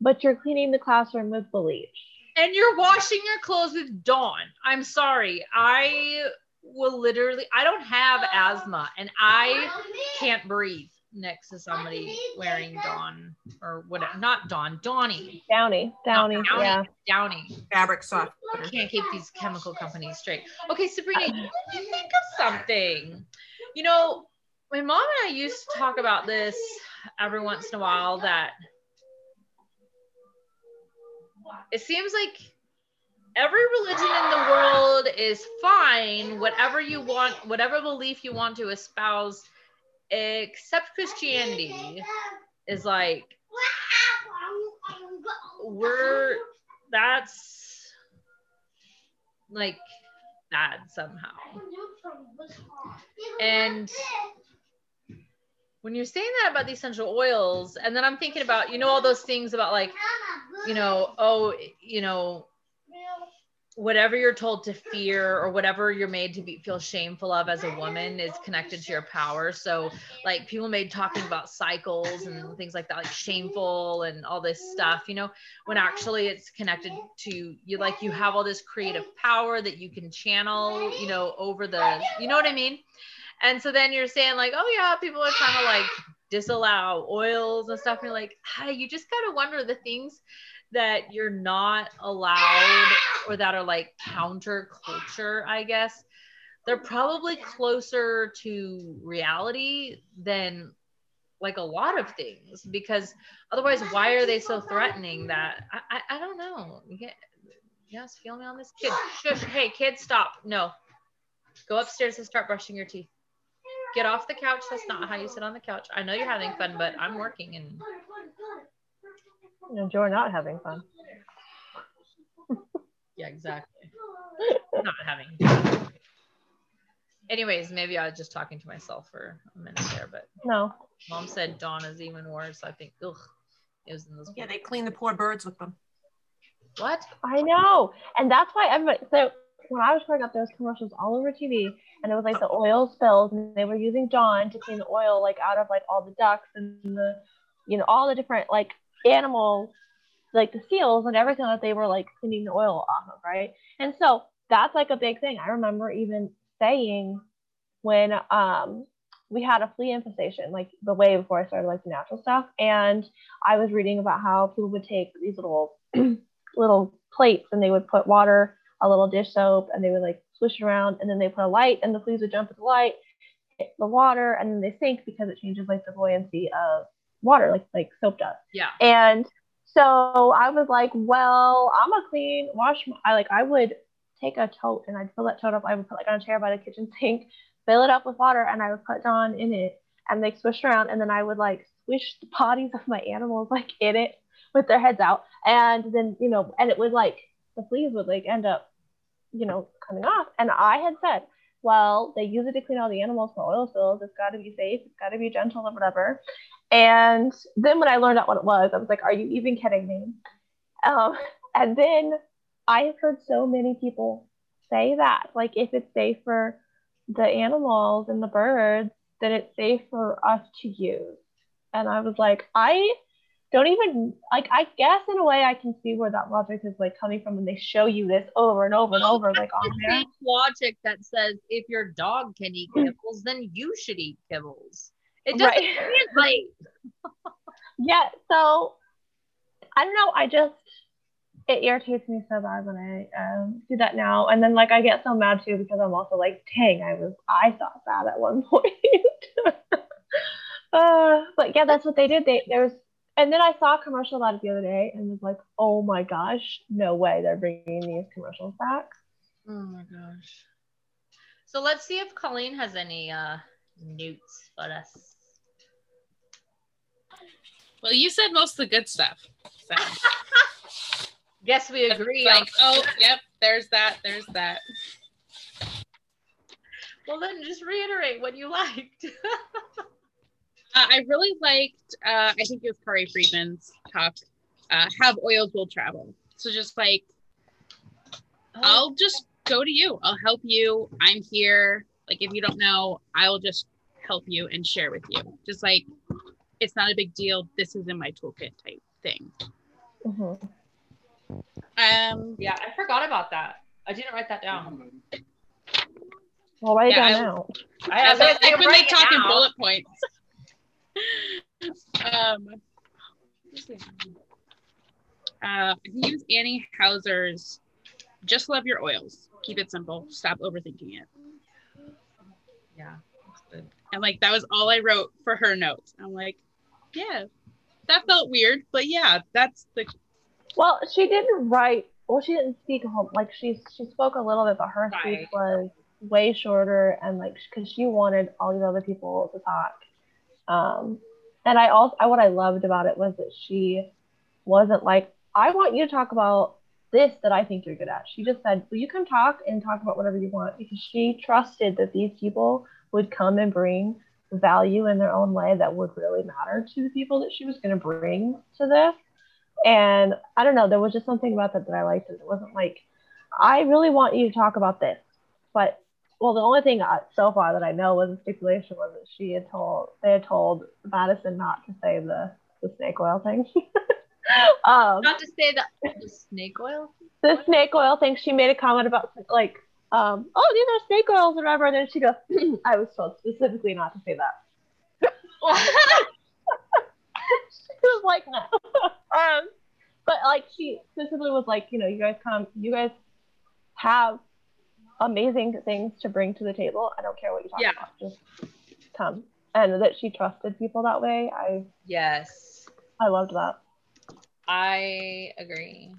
but you're cleaning the classroom with bleach. And you're washing your clothes with Dawn. I'm sorry. I will literally, I don't have asthma and I can't breathe next to somebody wearing Dawn or whatever. Not Dawn, Downy. Downy. Downy. Downy. Yeah. Downy. Fabric soft. I can't keep these chemical companies straight. Okay, Sabrina, you think of something. You know, my mom and I used to talk about this every once in a while that it seems like every religion in the world is fine, whatever you want, whatever belief you want to espouse, except Christianity is like we're that's like bad somehow. And when you're saying that about the essential oils, and then I'm thinking about, you know, all those things about like, you know, oh, you know, whatever you're told to fear or whatever you're made to be feel shameful of as a woman is connected to your power. So like people made talking about cycles and things like that like shameful and all this stuff you know when actually it's connected to you like you have all this creative power that you can channel you know over the you know what i mean? And so then you're saying like oh yeah people are trying to like disallow oils and stuff and you're like hey you just gotta wonder the things that you're not allowed or that are like counter culture, I guess, they're probably closer to reality than like a lot of things because otherwise why are they so threatening that I, I, I don't know. yes, feel me on this kid. Shush. Hey, kids, stop. No. Go upstairs and start brushing your teeth. Get off the couch. That's not how you sit on the couch. I know you're having fun, but I'm working and you know, you're not having fun. yeah, exactly. [LAUGHS] not having. Anyways, maybe I was just talking to myself for a minute there, but no. Mom said Dawn is even worse. I think, ugh, it was in those. Yeah, they clean the poor birds with them. What? I know, and that's why everybody. So when I was growing up, there was commercials all over TV, and it was like the oil spills, and they were using Dawn to clean the oil like out of like all the ducks and the, you know, all the different like animals, like the seals and everything that they were like cleaning the oil off of, right? And so that's like a big thing. I remember even saying when um we had a flea infestation, like the way before I started like the natural stuff, and I was reading about how people would take these little [CLEARS THROAT] little plates and they would put water, a little dish soap, and they would like swish it around, and then they put a light, and the fleas would jump at the light, hit the water, and then they sink because it changes like the buoyancy of water like like soap does. Yeah. And so I was like, well, I'm a clean wash. My, I like I would take a tote and I'd fill that tote up. I would put like on a chair by the kitchen [LAUGHS] sink, fill it up with water, and I would put Dawn in it, and they swish around, and then I would like swish the [LAUGHS] bodies of my animals like in it with their heads out, and then you know, and it would like the fleas would like end up, you know, coming off. And I had said, well, they use it to clean all the animals for oil spills. It's got to be safe. It's got to be gentle or whatever. And then when I learned out what it was, I was like, are you even kidding me? Um, and then I have heard so many people say that, like, if it's safe for the animals and the birds, then it's safe for us to use. And I was like, I don't even like I guess in a way I can see where that logic is like coming from when they show you this over and over and over like on there. Logic that says if your dog can eat kibbles, then you should eat kibbles. It doesn't right. translate. [LAUGHS] yeah, so I don't know. I just it irritates me so bad when I um, do that now, and then like I get so mad too because I'm also like, dang, I was I thought that at one [LAUGHS] point. [LAUGHS] uh, but yeah, that's what they did. They there was, and then I saw a commercial about it the other day, and was like, oh my gosh, no way, they're bringing these commercials back. Oh my gosh. So let's see if Colleen has any uh, notes for us. Well, you said most of the good stuff. So. [LAUGHS] Guess we agree. Like, oh, yep, there's that, there's that. Well, then just reiterate what you liked. [LAUGHS] uh, I really liked, uh, I think it was Corey Friedman's talk, uh, Have Oils Will Travel. So just like, oh. I'll just go to you. I'll help you. I'm here. Like, if you don't know, I'll just help you and share with you. Just like it's not a big deal. This is in my toolkit type thing. Mm-hmm. Um, yeah, I forgot about that. I didn't write that down. Well, write yeah, down now. I, I, I, like, like when they talk in bullet points. Um, uh, use Annie Hauser's "Just Love Your Oils." Keep it simple. Stop overthinking it. Yeah, And like that was all I wrote for her notes. I'm like, Yeah. That felt weird, but yeah, that's the Well, she didn't write well, she didn't speak home like she she spoke a little bit, but her right. speech was way shorter and like because she wanted all these other people to talk. Um, and I also I, what I loved about it was that she wasn't like I want you to talk about this that I think you're good at. She just said, Will you come talk and talk about whatever you want? Because she trusted that these people would come and bring value in their own way that would really matter to the people that she was going to bring to this. And I don't know, there was just something about that that I liked. It wasn't like, I really want you to talk about this. But, well, the only thing I, so far that I know was a stipulation was that she had told, they had told Madison not to say the, the snake oil thing. [LAUGHS] um, Not to say that the snake oil. The snake oil thing. She made a comment about like, um, oh, these are snake oils or whatever. And then she goes, [CLEARS THROAT] I was told specifically not to say that. [LAUGHS] she was like, no. [LAUGHS] um, but like she specifically was like, you know, you guys come, you guys have amazing things to bring to the table. I don't care what you talk yeah. about, just come. And that she trusted people that way. I yes, I loved that. I agree.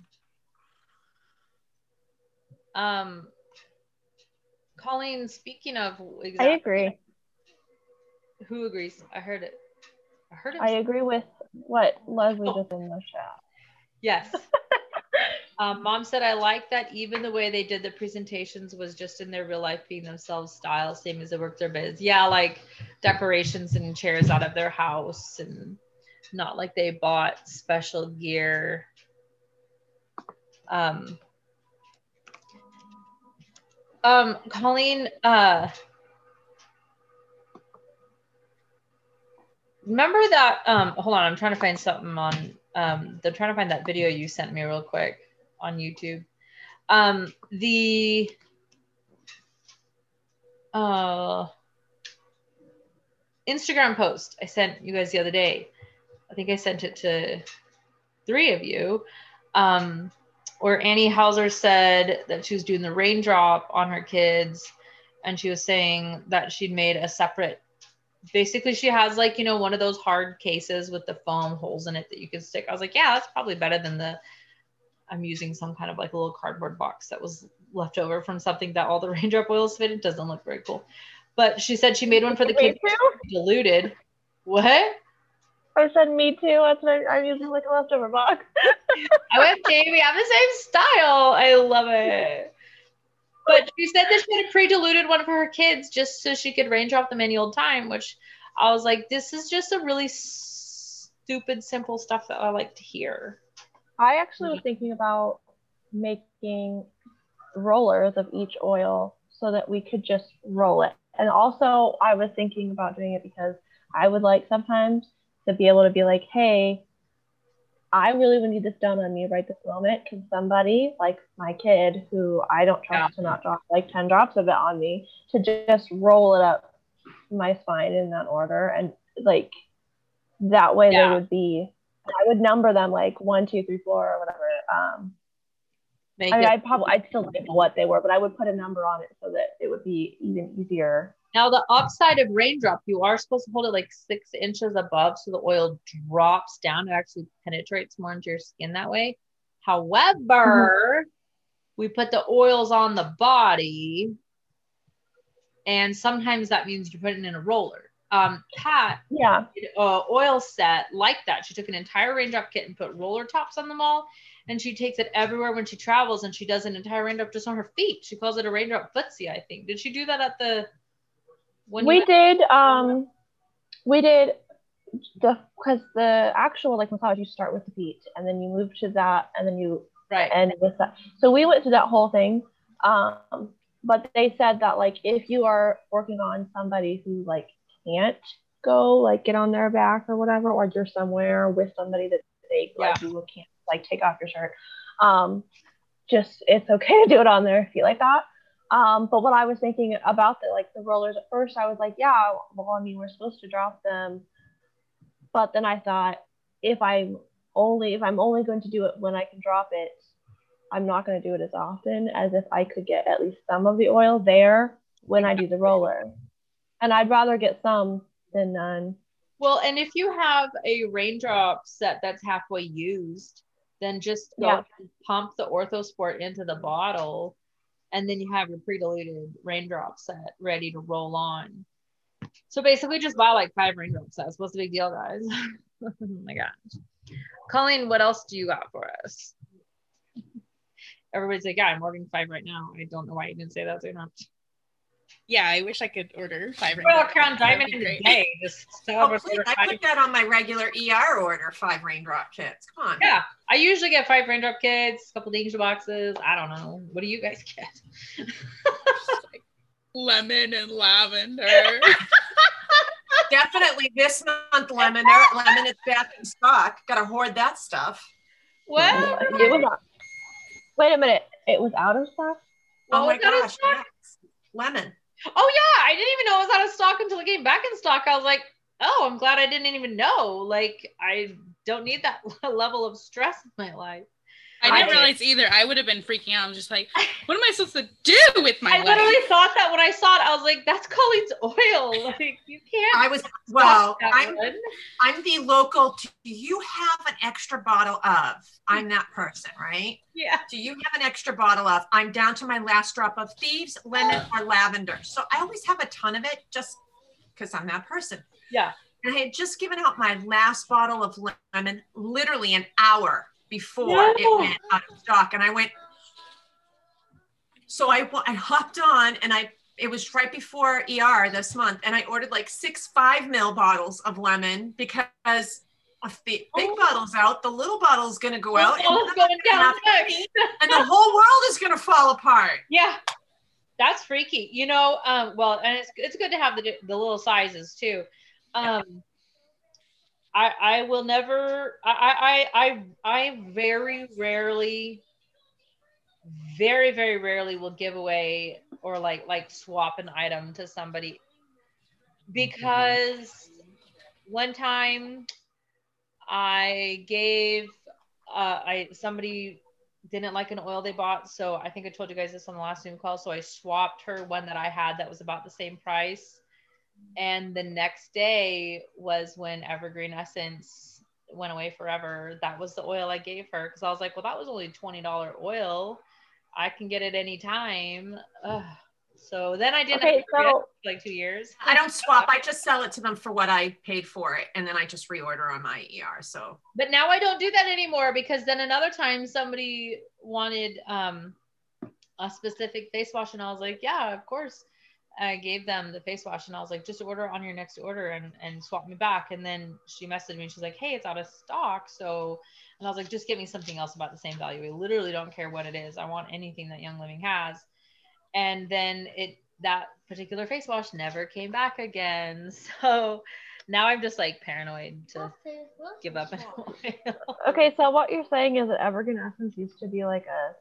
Um, Colleen, speaking of, exactly, I agree. Who agrees? I heard it. I heard it. I agree with what Leslie oh. just in the chat. Yes. [LAUGHS] um, Mom said, I like that even the way they did the presentations was just in their real life being themselves style, same as they work their biz. Yeah, like decorations and chairs out of their house and not like they bought special gear. Um, um, Colleen, uh, remember that? Um, hold on, I'm trying to find something on. Um, I'm trying to find that video you sent me real quick on YouTube. Um, the uh, Instagram post I sent you guys the other day I think I sent it to three of you, um, where Annie Hauser said that she was doing the raindrop on her kids, and she was saying that she'd made a separate. Basically, she has like you know one of those hard cases with the foam holes in it that you can stick. I was like, yeah, that's probably better than the. I'm using some kind of like a little cardboard box that was left over from something that all the [LAUGHS] raindrop oils fit. It doesn't look very cool, but she said she made one for the kids diluted. What? I said me too. That's what I, am using like a leftover box. [LAUGHS] I went Jamie. I'm the same style. I love it. But she said that she had a pre-diluted one for her kids just so she could raindrop them any old time, which I was like, this is just a really stupid, simple stuff that I like to hear. I actually was mm-hmm. thinking about making rollers of each oil so that we could just roll it. And also, I was thinking about doing it because I would like sometimes to be able to be like, hey, I really would need this done on me right this moment. Can somebody, like my kid, who I don't trust yeah. to not drop like 10 drops of it on me, to just roll it up my spine in that order? And like that way yeah. they would be, I would number them like one, two, three, four, or whatever. Um, I mean, I'd probably, I'd still know what they were, but I would put a number on it so that it would be even easier now the upside of raindrop, you are supposed to hold it like six inches above so the oil drops down. It actually penetrates more into your skin that way. However, mm-hmm. we put the oils on the body, and sometimes that means you're putting in a roller. Um, Pat, yeah, uh, oil set like that. She took an entire raindrop kit and put roller tops on them all, and she takes it everywhere when she travels. And she does an entire raindrop just on her feet. She calls it a raindrop footsie, I think. Did she do that at the when we did um we did the because the actual like massage you start with the feet and then you move to that and then you right and with that so we went through that whole thing um but they said that like if you are working on somebody who like can't go like get on their back or whatever or you're somewhere with somebody that they yeah. like you can't like take off your shirt um just it's okay to do it on their feet like that um, but what I was thinking about the like the rollers at first, I was like, yeah, well, I mean, we're supposed to drop them. But then I thought, if I'm only if I'm only going to do it when I can drop it, I'm not going to do it as often as if I could get at least some of the oil there when I do the roller. And I'd rather get some than none. Well, and if you have a raindrop set that's halfway used, then just go Yeah. and pump the Orthosport into the bottle, and then you have your pre-diluted raindrop set ready to roll on. So basically, just buy like five raindrop sets. What's the big deal, guys? [LAUGHS] oh my gosh. Colleen, what else do you got for us? Everybody's like, yeah, I'm ordering five right now. I don't know why you didn't say that sooner. Yeah, I wish I could order five. Royal raindrop Crown kits. Diamond in a day. Just Oh, please, I put that on my regular ER order, five raindrop kits. Come on. Yeah, I usually get five raindrop kits, a couple danger boxes. I don't know. What do you guys get? [LAUGHS] Lemon and lavender. [LAUGHS] Definitely this month, lemon. There- Lemon is back in stock. Gotta hoard that stuff. What? It was out. Wait a minute. It was out of stock. Oh, Oh, my is that a gosh. stock? yes. Lemon. Oh yeah, I didn't even know it was out of stock until it came back in stock. I was like, oh, I'm glad I didn't even know. Like, I don't need that [LAUGHS] level of stress in my life. I I didn't did. realize either. I would have been freaking out. I'm just like, what am I supposed to do with my I life? literally thought that when I saw it, I was like, that's Colleen's oil. [LAUGHS] Like, you can't. I was well. I'm one. I'm the local. Do you have an extra bottle of? I'm that person, right? Yeah. Do you have an extra bottle of? I'm down to my last drop of thieves, lemon, [GASPS] or lavender. So I always have a ton of it just because I'm that person. Yeah. And I had just given out my last bottle of lemon literally an hour before No. it went out of stock. And I went, so I, I hopped on and I, it was right before ER this month. And I ordered like six five mil bottles of lemon because if the big Oh. bottle's out, the little bottle's going to go out and, going not down have next. any, and the whole world is going to fall apart. Yeah, that's freaky. You know, um, well, and it's it's good to have the the little sizes too. Um, I will never. I I I I very rarely, very very rarely will give away or like like swap an item to somebody because one time I gave uh, I somebody didn't like an oil they bought. So I think I told you guys this on the last Zoom call. So I swapped her one that I had that was about the same price. And the next day was when Evergreen Essence went away forever. That was the oil I gave her because I was like, well, that was only $20 oil. I can get it anytime. Ugh. So then I didn't Okay, have to do it so- like two years. [LAUGHS] I don't swap. I just sell it to them for what I paid for it, and then I just reorder on my ER. So but now I don't do that anymore because then another time somebody wanted um, a specific face wash and I was like, yeah, of course. I gave them the face wash and I was like, just order on your next order and, and swap me back. And then she messaged me and she's like, hey, it's out of stock. So, and I was like, just give me something else about the same value. I literally don't care what it is. I want anything that Young Living has. And then it, that particular face wash never came back again. [LAUGHS] So now I'm just like paranoid to give up an oil. Okay, so what you're saying is that Evergreen Essence used to be like a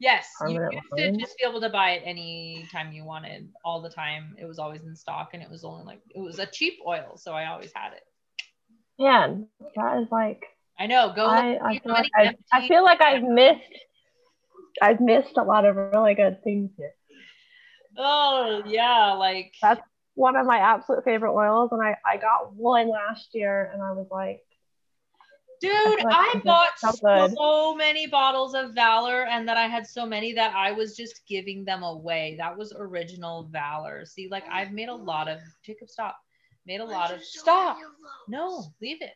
Yes, you used to just be able to buy it any time you wanted, all the time. It was always in stock, and it was only like it was a cheap oil, so I always had it. man. That is like I know. Go. I, I feel like I, I feel like I've missed I've missed a lot of really good things here. Oh yeah, like That's one of my absolute favorite oils, and I I got one last year, and I was like, dude, I bought so so many bottles of Valor, and that I had so many that I was just giving them away. That was original Valor. See, like I've made a lot of Jacob, stop. Made a lot of stop. No, leave it.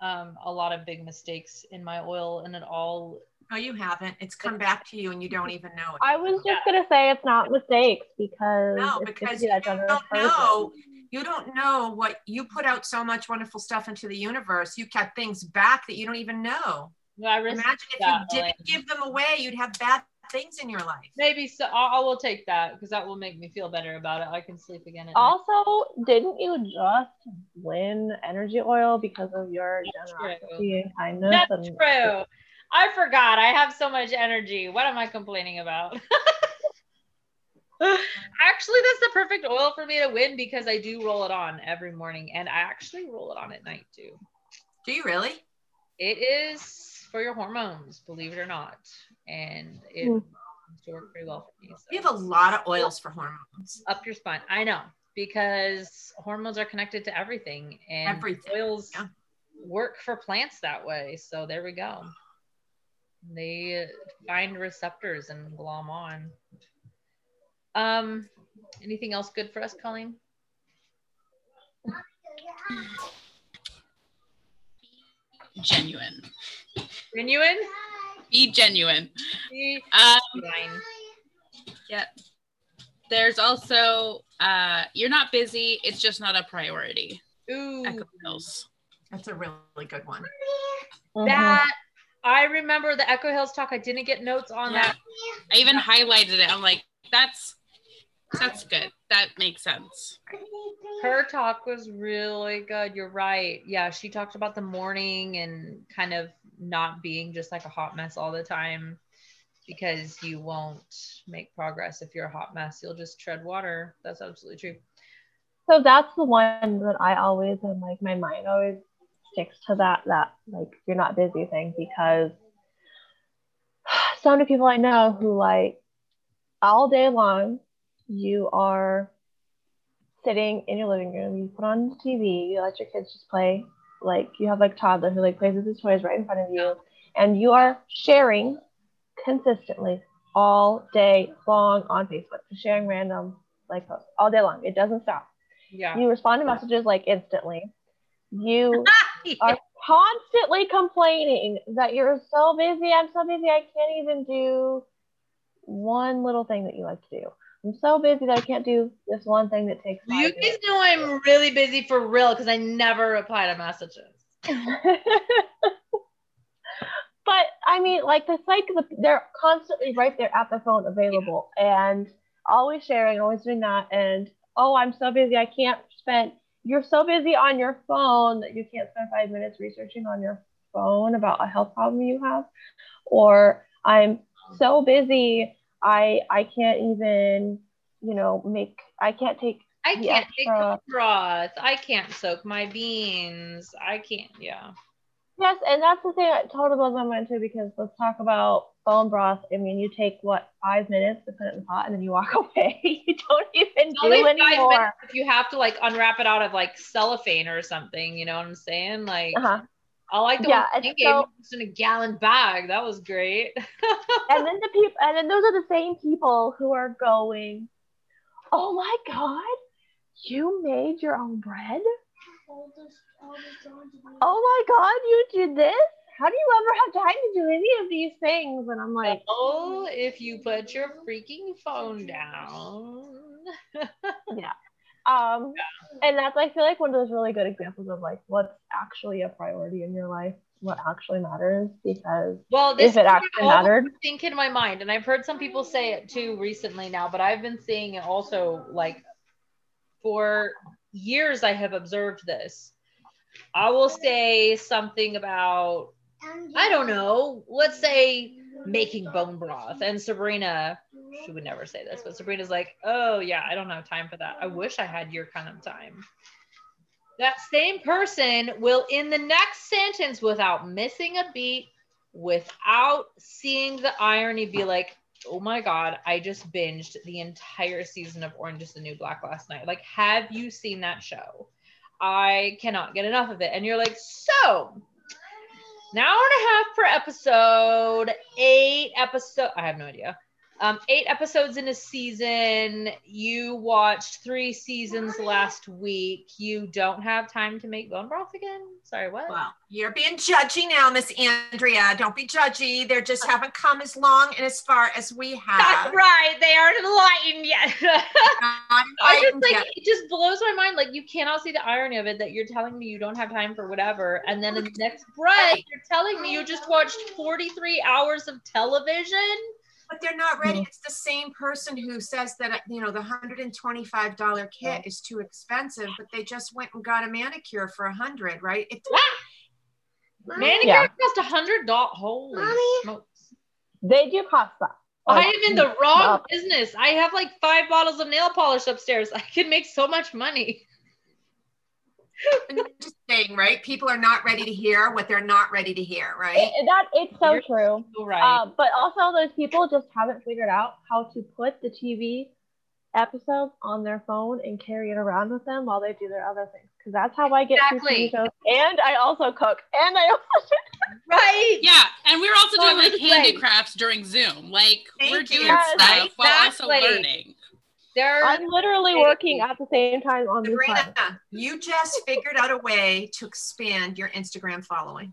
Um, a lot of big mistakes in my oil, and it all no, you haven't. It's come back to you, and you don't even know it. I was just gonna say it's not mistakes because No, because just be you don't person. know. You don't know what you put out so much wonderful stuff into the universe. You got things back that you don't even know. No, I Imagine if that, you didn't Elaine. give them away, you'd have bad things in your life. Maybe so. I, I will take that because that will make me feel better about it. I can sleep again. At night. Also, didn't you just win energy oil because of your That's generosity and kindness? That's and true. I forgot. I have so much energy. What am I complaining about? [LAUGHS] actually, that's the perfect oil for me to win because I do roll it on every morning and I actually roll it on at night too. Do you really? It is for your hormones, believe it or not. And it hmm. seems pretty well for me. So. We have a lot of oils for hormones. up your spine. I know. because hormones are connected to everything and Everything, oils yeah. work for plants that way. So there we go. They find receptors and glom on. Um, anything else good for us, Colleen? Genuine. Genuine? Be genuine. Be Um, fine. yeah. There's also uh you're not busy, it's just not a priority. Ooh, Echo Hills. That's a really good one. Mhm. that I remember the Echo Hills talk. I didn't get notes on Yeah. that. I even highlighted it. I'm like, that's that's good. That makes sense. Her talk was really good. You're right. Yeah, she talked about the morning and kind of not being just like a hot mess all the time because you won't make progress if you're a hot mess. You'll just tread water. That's absolutely true. So that's the one that I always am like my mind always sticks to that that like you're not busy thing because [SIGHS] so many people I know who like all day long you are sitting in your living room, you put on TV, you let your kids just play, like you have like toddler who like plays with his toys right in front of you, and you are sharing consistently all day long on Facebook, sharing random like posts all day long. It doesn't stop. Yeah. You respond to messages like instantly. You [LAUGHS] are constantly complaining that you're so busy. I'm so busy. I can't even do one little thing that you like to do. I'm so busy that I can't do this one thing that takes you guys know I'm really busy for real because I never reply to messages. [LAUGHS] but I mean, like the like the, they're constantly right there at the phone available and always sharing, always doing that. And oh, I'm so busy. I can't spend. You're so busy on your phone that you can't spend five minutes researching on your phone about a health problem you have. Or I'm so busy. I I can't even you know make. I can't take I can't extra- cook broth. I can't soak my beans. I can't. Yeah. Yes, and that's the thing that totally blows my mind too, because let's talk about bone broth. I mean, you take what five minutes to put it in the pot, and then you walk [LAUGHS] away. you don't even It's only do five anymore. minutes if you have to like unwrap it out of like cellophane or something. You know what I'm saying? Like Uh-huh. I like the Yeah, one you gave so- in a gallon bag. That was great. [LAUGHS] And then the people, and then those are the same people who are going, "Oh my God, you made your own bread? All this, all this on to do. Oh my God, you did this? How do you ever have time to do any of these things?" And I'm like, oh, if you put your freaking phone down. [LAUGHS] Um, and that's I feel like one of those really good examples of like what's actually a priority in your life, what actually matters. Because Well, this if it actually all mattered, think in my mind, and I've heard some people say it too recently now, but I've been seeing it also like for years. I have observed this. I will say something about I don't know. Let's say making bone broth, and Sabrina, she would never say this, but Sabrina's like, "Oh yeah, I don't have time for that. I wish I had your kind of time." That same person will, in the next sentence, without missing a beat, without seeing the irony, be like, "Oh my god, I just binged the entire season of Orange Is the New Black last night. Like, have you seen that show? I cannot get enough of it." And you're like, "So." An hour and a half per episode, eight episode. I have no idea. Um, eight episodes in a season. You watched three seasons last week. You don't have time to make bone broth again. Sorry, what? Well, you're being judgy now, Miss Andrea. Don't be judgy. They just haven't come as long and as far as we have. That's right. They aren't enlightened yet. [LAUGHS] I just like yet. it just blows my mind. Like you cannot see the irony of it that you're telling me you don't have time for whatever, and then in the next breath you're telling me you just watched 43 hours of television. But they're not ready. It's the same person who says that you know the hundred and twenty-five dollar kit is too expensive, but they just went and got a manicure for a hundred, right? It, Manicure Yeah. cost a hundred dollars. Holy Mommy? smokes! they do cost that. I am in the wrong Wow. business. I have like five bottles of nail polish upstairs. I can make so much money. [LAUGHS] I'm just saying, right? People are not ready to hear what they're not ready to hear, right? It, that it's so You're true. So right. Uh, but also, those people just haven't figured out how to put the TV episodes on their phone and carry it around with them while they do their other things. Because that's how I get exactly. through TV shows. And I also cook. And I also [LAUGHS] right. Yeah, and we're also doing like handicrafts during Zoom. Like Thank we're you. doing Yes, stuff while also learning. There I'm literally working at the same time on these Sabrina, clients. you just figured out a way to expand your Instagram following.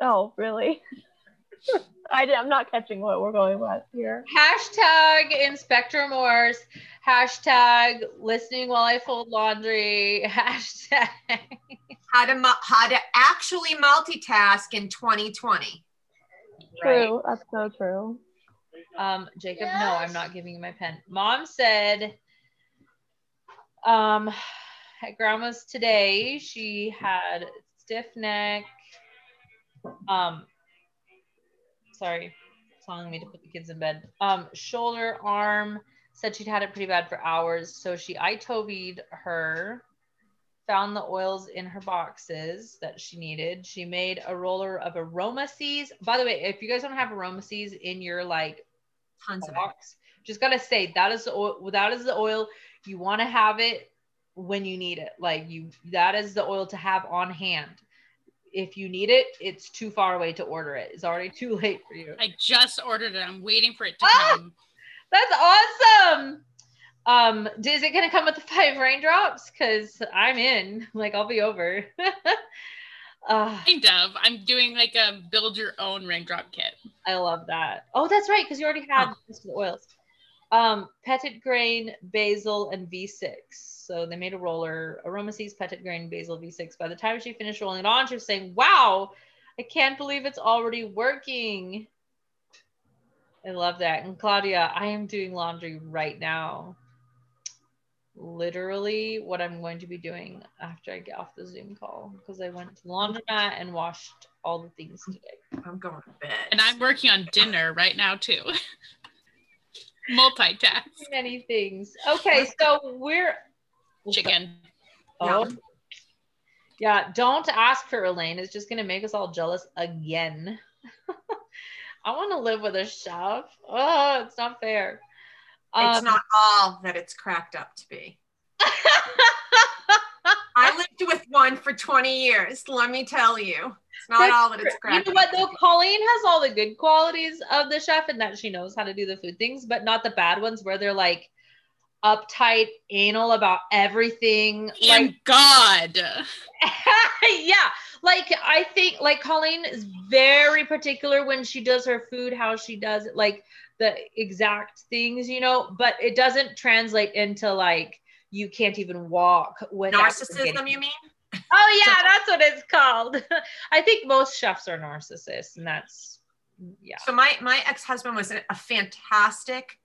Oh, really? [LAUGHS] I did, I'm not catching what we're going with here. hashtag Inspector Morse. Hashtag listening while I fold laundry. [LAUGHS] Hashtag how to how to actually multitask in 2020. True. That's so true. Um, Jacob, no, I'm not giving you my pen. Mom said, um, at grandma's today, she had stiff neck. Um, sorry, telling me to put the kids in bed. Um, shoulder, arm, said she'd had it pretty bad for hours. So she ITOV'd her, found the oils in her boxes that she needed. She made a roller of Aroma Siez. By the way, if you guys don't have Aroma Siez in your like Tons of it. Just gotta say that is the oil. That is the oil you want to have it when you need it. Like you, that is the oil to have on hand. If you need it, it's too far away to order it. It's already [LAUGHS] too late for you. I just ordered it. I'm waiting for it to Ah! come. That's awesome. Um, is it gonna come with the five raindrops? Cause I'm in. [LAUGHS] Like I'll be over. [LAUGHS] uh, Kind of. I'm doing like a build your own raindrop kit. I love that. Oh, that's right, because you already had Oh. most of the oils. Um, Petit Grain, Basil, and V6. So they made a roller, Aroma Siez, Petit Grain, Basil, V6. By the time she finished rolling it on, she was saying, Wow, I can't believe it's already working. I love that. And Claudia, I am doing laundry right now. Literally what I'm going to be doing after I get off the Zoom call because I went to the laundromat and washed all the things today. I'm going to bed. And I'm working on dinner right now too. [LAUGHS] Multitask. many things. Okay, so we're Chicken. Oh. Yeah, don't ask for Elaine. It's just gonna make us all jealous again. [LAUGHS] I want to live with a chef. Oh, it's not fair. It's Um, not all that it's cracked up to be. [LAUGHS] I lived with one for 20 years. Let me tell you, it's not That's all that it's cracked. you know what though? Colleen has all the good qualities of the chef and that she knows how to do the food things, but not the bad ones where they're like uptight, anal about everything. Like God. [LAUGHS] yeah like i think like colleen is very particular when she does her food how she does it like the exact things you know but it doesn't translate into like you can't even walk without Narcissism, you mean? oh yeah that's what it's called [LAUGHS] i think most chefs are narcissists and that's yeah So my my ex husband was a fantastic,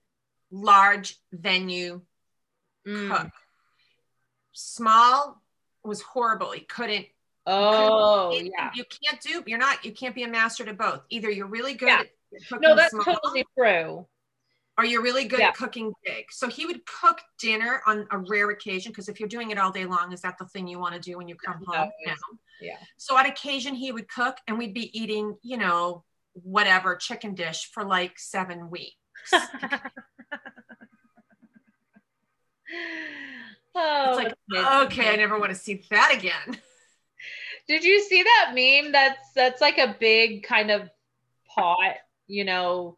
large venue Mm. cook. Small was horrible. He couldn't. oh couldn't- yeah You can't do. You're not. You can't be a master to both. Either you're really good Yeah. at no that's small, totally true or you're really good Yeah. at cooking big. So he would cook dinner on a rare occasion because if you're doing it all day long, is that the thing you want to do when you come home? it's- yeah. So on occasion he would cook and we'd be eating, you know, whatever chicken dish for like seven weeks. [LAUGHS] oh, it's like, okay, I never want to see that again. Did you see that meme? That's that's like a big kind of pot, you know,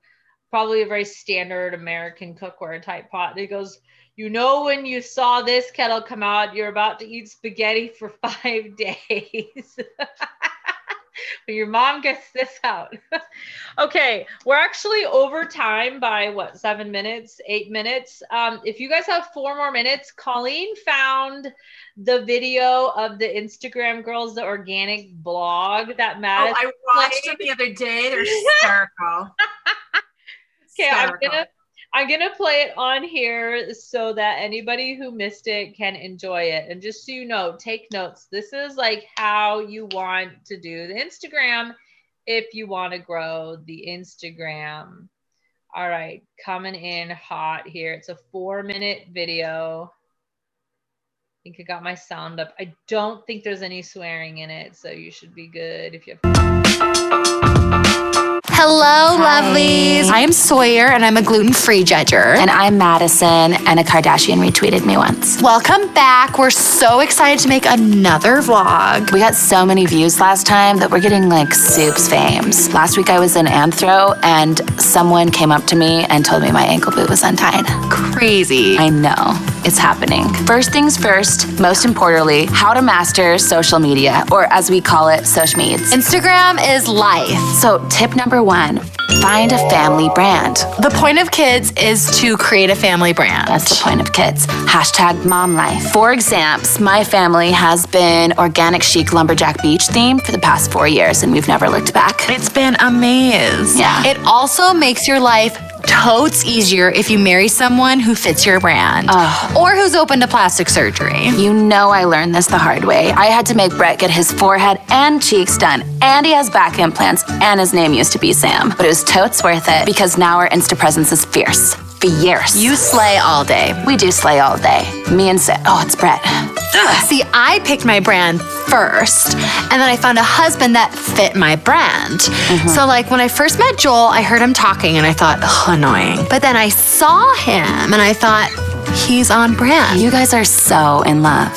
probably a very standard American cookware type pot. And It goes, you know, when you saw this kettle come out, you're about to eat spaghetti for [LAUGHS] five days. [LAUGHS] when your mom gets this out. [LAUGHS] okay, we're actually over time by what seven minutes, eight minutes. Um, if you guys have four more minutes, Colleen found the video of the Instagram girls, the organic blog that Oh, Matt. I watched it the other day. They're [LAUGHS] hysterical. [LAUGHS] okay, I'm Hysterical. gonna I'm gonna play it on here so that anybody who missed it can enjoy it. And just so you know, take notes. This is like how you want to do the Instagram if you want to grow the Instagram. All right, coming in hot here. It's a four minute video. I think I got my sound up. I don't think there's any swearing in it, so you should be good if you have Hello, Hi. lovelies. I'm Sawyer and I'm a gluten free judger. And I'm Madison, and a Kardashian retweeted me once. Welcome back. We're so excited to make another vlog. We got so many views last time that we're getting like soups fames. Last week I was in Anthro and someone came up to me and told me my ankle boot was untied. Crazy. I know. It's happening. First things first, most importantly, how to master social media, or as we call it, social meds. Instagram is life. So, tip number one find a family brand. The point of kids is to create a family brand. That's the point of kids. Hashtag mom life. For example, my family has been organic chic lumberjack beach theme for the past four years, and we've never looked back. It's been amazing. Yeah. It also makes your life totes easier if you marry someone who fits your brand Ugh. or who's open to plastic surgery. You know, I learned this the hard way. I had to make Brett get his forehead and cheeks done, and he has back implants, and his name used to be Sam. But it was totes worth it because now our Insta presence is fierce fierce. You slay all day. We do slay all day. Me and Sid. Oh, it's Brett. Ugh. See, I picked my brand first, and then I found a husband that fit my brand. Mm-hmm. So, like, when I first met Joel, I heard him talking and I thought, annoying. But then I saw him and I thought, he's on brand. You guys are so in love.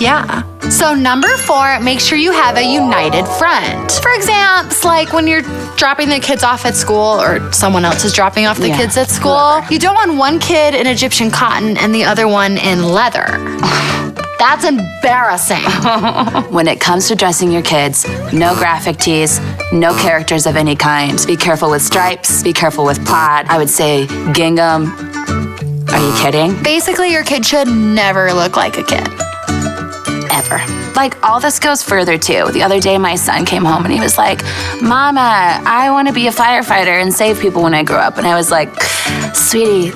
Yeah. So, number four, make sure you have a united front. For example, like when you're dropping the kids off at school or someone else is dropping off the yeah. kids at school, you don't want one kid in Egyptian cotton and the other one in leather. [LAUGHS] That's embarrassing. [LAUGHS] when it comes to dressing your kids, no graphic tees, no characters of any kind. Be careful with stripes, be careful with plaid. I would say gingham. Are you kidding? Basically, your kid should never look like a kid ever. Like, all this goes further too. The other day, my son came home and he was like, Mama, I want to be a firefighter and save people when I grow up. And I was like, Sweetie,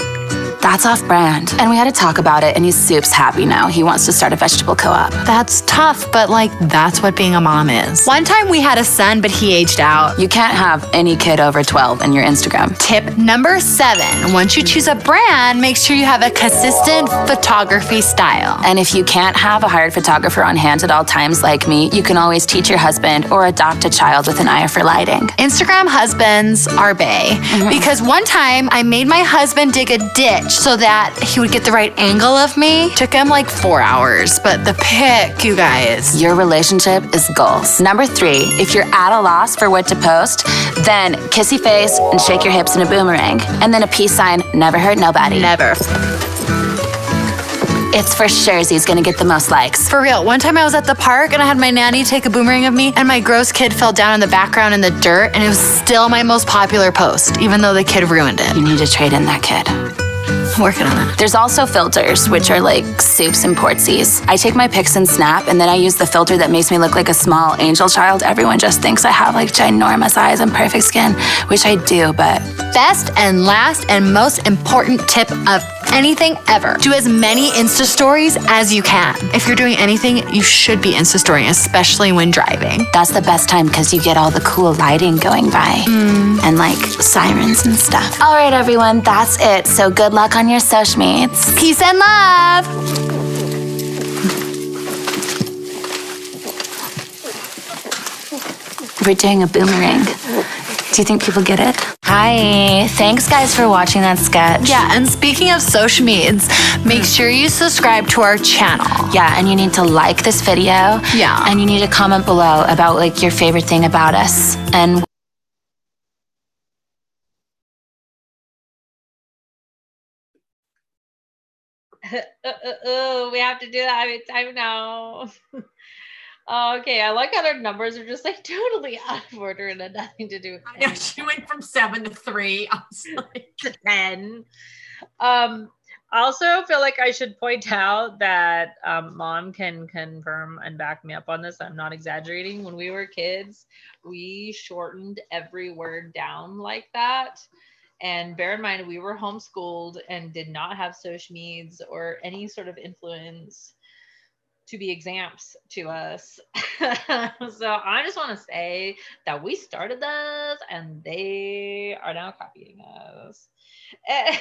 that's off brand. And we had to talk about it, and he's soup's happy now. He wants to start a vegetable co op. That's tough, but like, that's what being a mom is. One time we had a son, but he aged out. You can't have any kid over 12 in your Instagram. Tip number seven once you choose a brand, make sure you have a consistent photography style. And if you can't have a hired photographer on hand at all times, like me, you can always teach your husband or adopt a child with an eye for lighting. Instagram husbands are bae. Mm-hmm. Because one time I made my husband dig a ditch so that he would get the right angle of me. Took him like four hours, but the pic, you guys. Your relationship is goals. Number three, if you're at a loss for what to post, then kissy face and shake your hips in a boomerang. And then a peace sign, never hurt nobody. Never. It's for sure he's gonna get the most likes. For real. One time I was at the park and I had my nanny take a boomerang of me, and my gross kid fell down in the background in the dirt, and it was still my most popular post, even though the kid ruined it. You need to trade in that kid working on it. There's also filters, which are like soups and portsies. I take my pics and snap, and then I use the filter that makes me look like a small angel child. Everyone just thinks I have like ginormous eyes and perfect skin, which I do, but. Best and last and most important tip of anything ever do as many Insta stories as you can. If you're doing anything, you should be Insta storying, especially when driving. That's the best time because you get all the cool lighting going by mm. and like sirens and stuff. All right, everyone, that's it. So good luck on your social meets. Peace and love. We're doing a boomerang. Do you think people get it? Hi. Thanks, guys, for watching that sketch. Yeah, and speaking of social meds, make sure you subscribe to our channel. Yeah, and you need to like this video. Yeah. And you need to comment below about like your favorite thing about us. And oh, we have to do that every time now. okay, I like how their numbers are just like [LAUGHS] totally out of order and had nothing to do with I know she went from seven to three. [LAUGHS] I was like to ten. Um also feel like I should point out that um, mom can confirm and back me up on this. I'm not exaggerating. When we were kids, we shortened every word down like that. And bear in mind, we were homeschooled and did not have social meds or any sort of influence to be exams to us. [LAUGHS] so I just want to say that we started this and they are now copying us. [LAUGHS]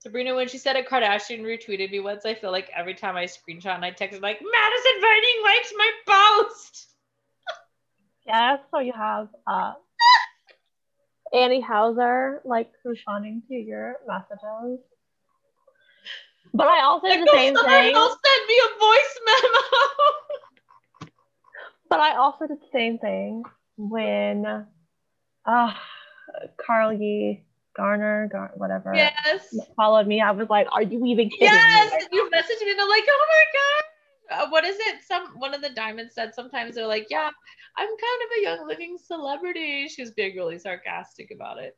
Sabrina, when she said a Kardashian retweeted me once, I feel like every time I screenshot and I text like Madison Vining likes my post. [LAUGHS] Yes, so you have uh, Annie Hauser like responding to your messages. But I also did the same thing. send me a voice memo. [LAUGHS] but I also did the same thing when uh Carly Garner, Gar- whatever, yes, followed me. I was like, "Are you even kidding yes. me?" Yes, you messaged me and I'm like, "Oh my god." Uh, what is it? Some one of the diamonds said sometimes they're like, yeah, I'm kind of a young living celebrity. She was being really sarcastic about it.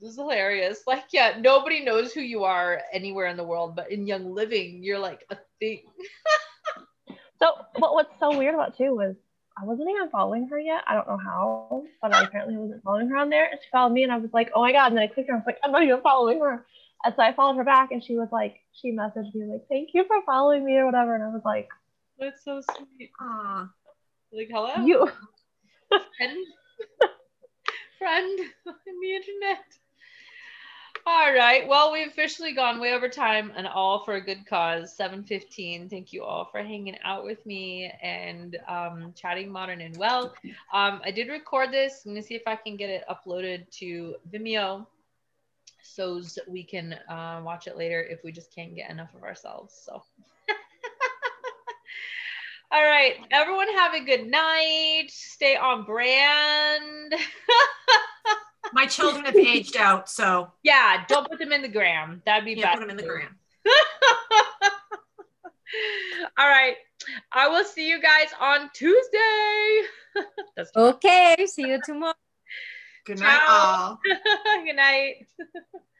This is hilarious. [LAUGHS] Like, yeah, nobody knows who you are anywhere in the world, but in Young Living, you're like a thing. [LAUGHS] so, but what's so weird about too was I wasn't even following her yet. I don't know how, but I apparently wasn't following her on there. And she followed me, and I was like, oh my god! And then I clicked her. I was like, I'm not even following her. And so I followed her back, and she was like, she messaged me like, thank you for following me or whatever. And I was like, that's so sweet. Aww. Like, hello. You. [LAUGHS] Friend. Friend in the internet. All right. Well, we've officially gone way over time and all for a good cause. 7:15. Thank you all for hanging out with me and um, chatting modern and well. Um, I did record this. I'm gonna see if I can get it uploaded to Vimeo so we can uh, watch it later if we just can't get enough of ourselves. So. [LAUGHS] All right, everyone have a good night. Stay on brand. [LAUGHS] My children have aged out, so yeah, don't put them in the gram. That'd be yeah, bad. put them in the gram. [LAUGHS] All right, I will see you guys on Tuesday. okay, see you tomorrow. Good night, all. [LAUGHS] good night. [LAUGHS]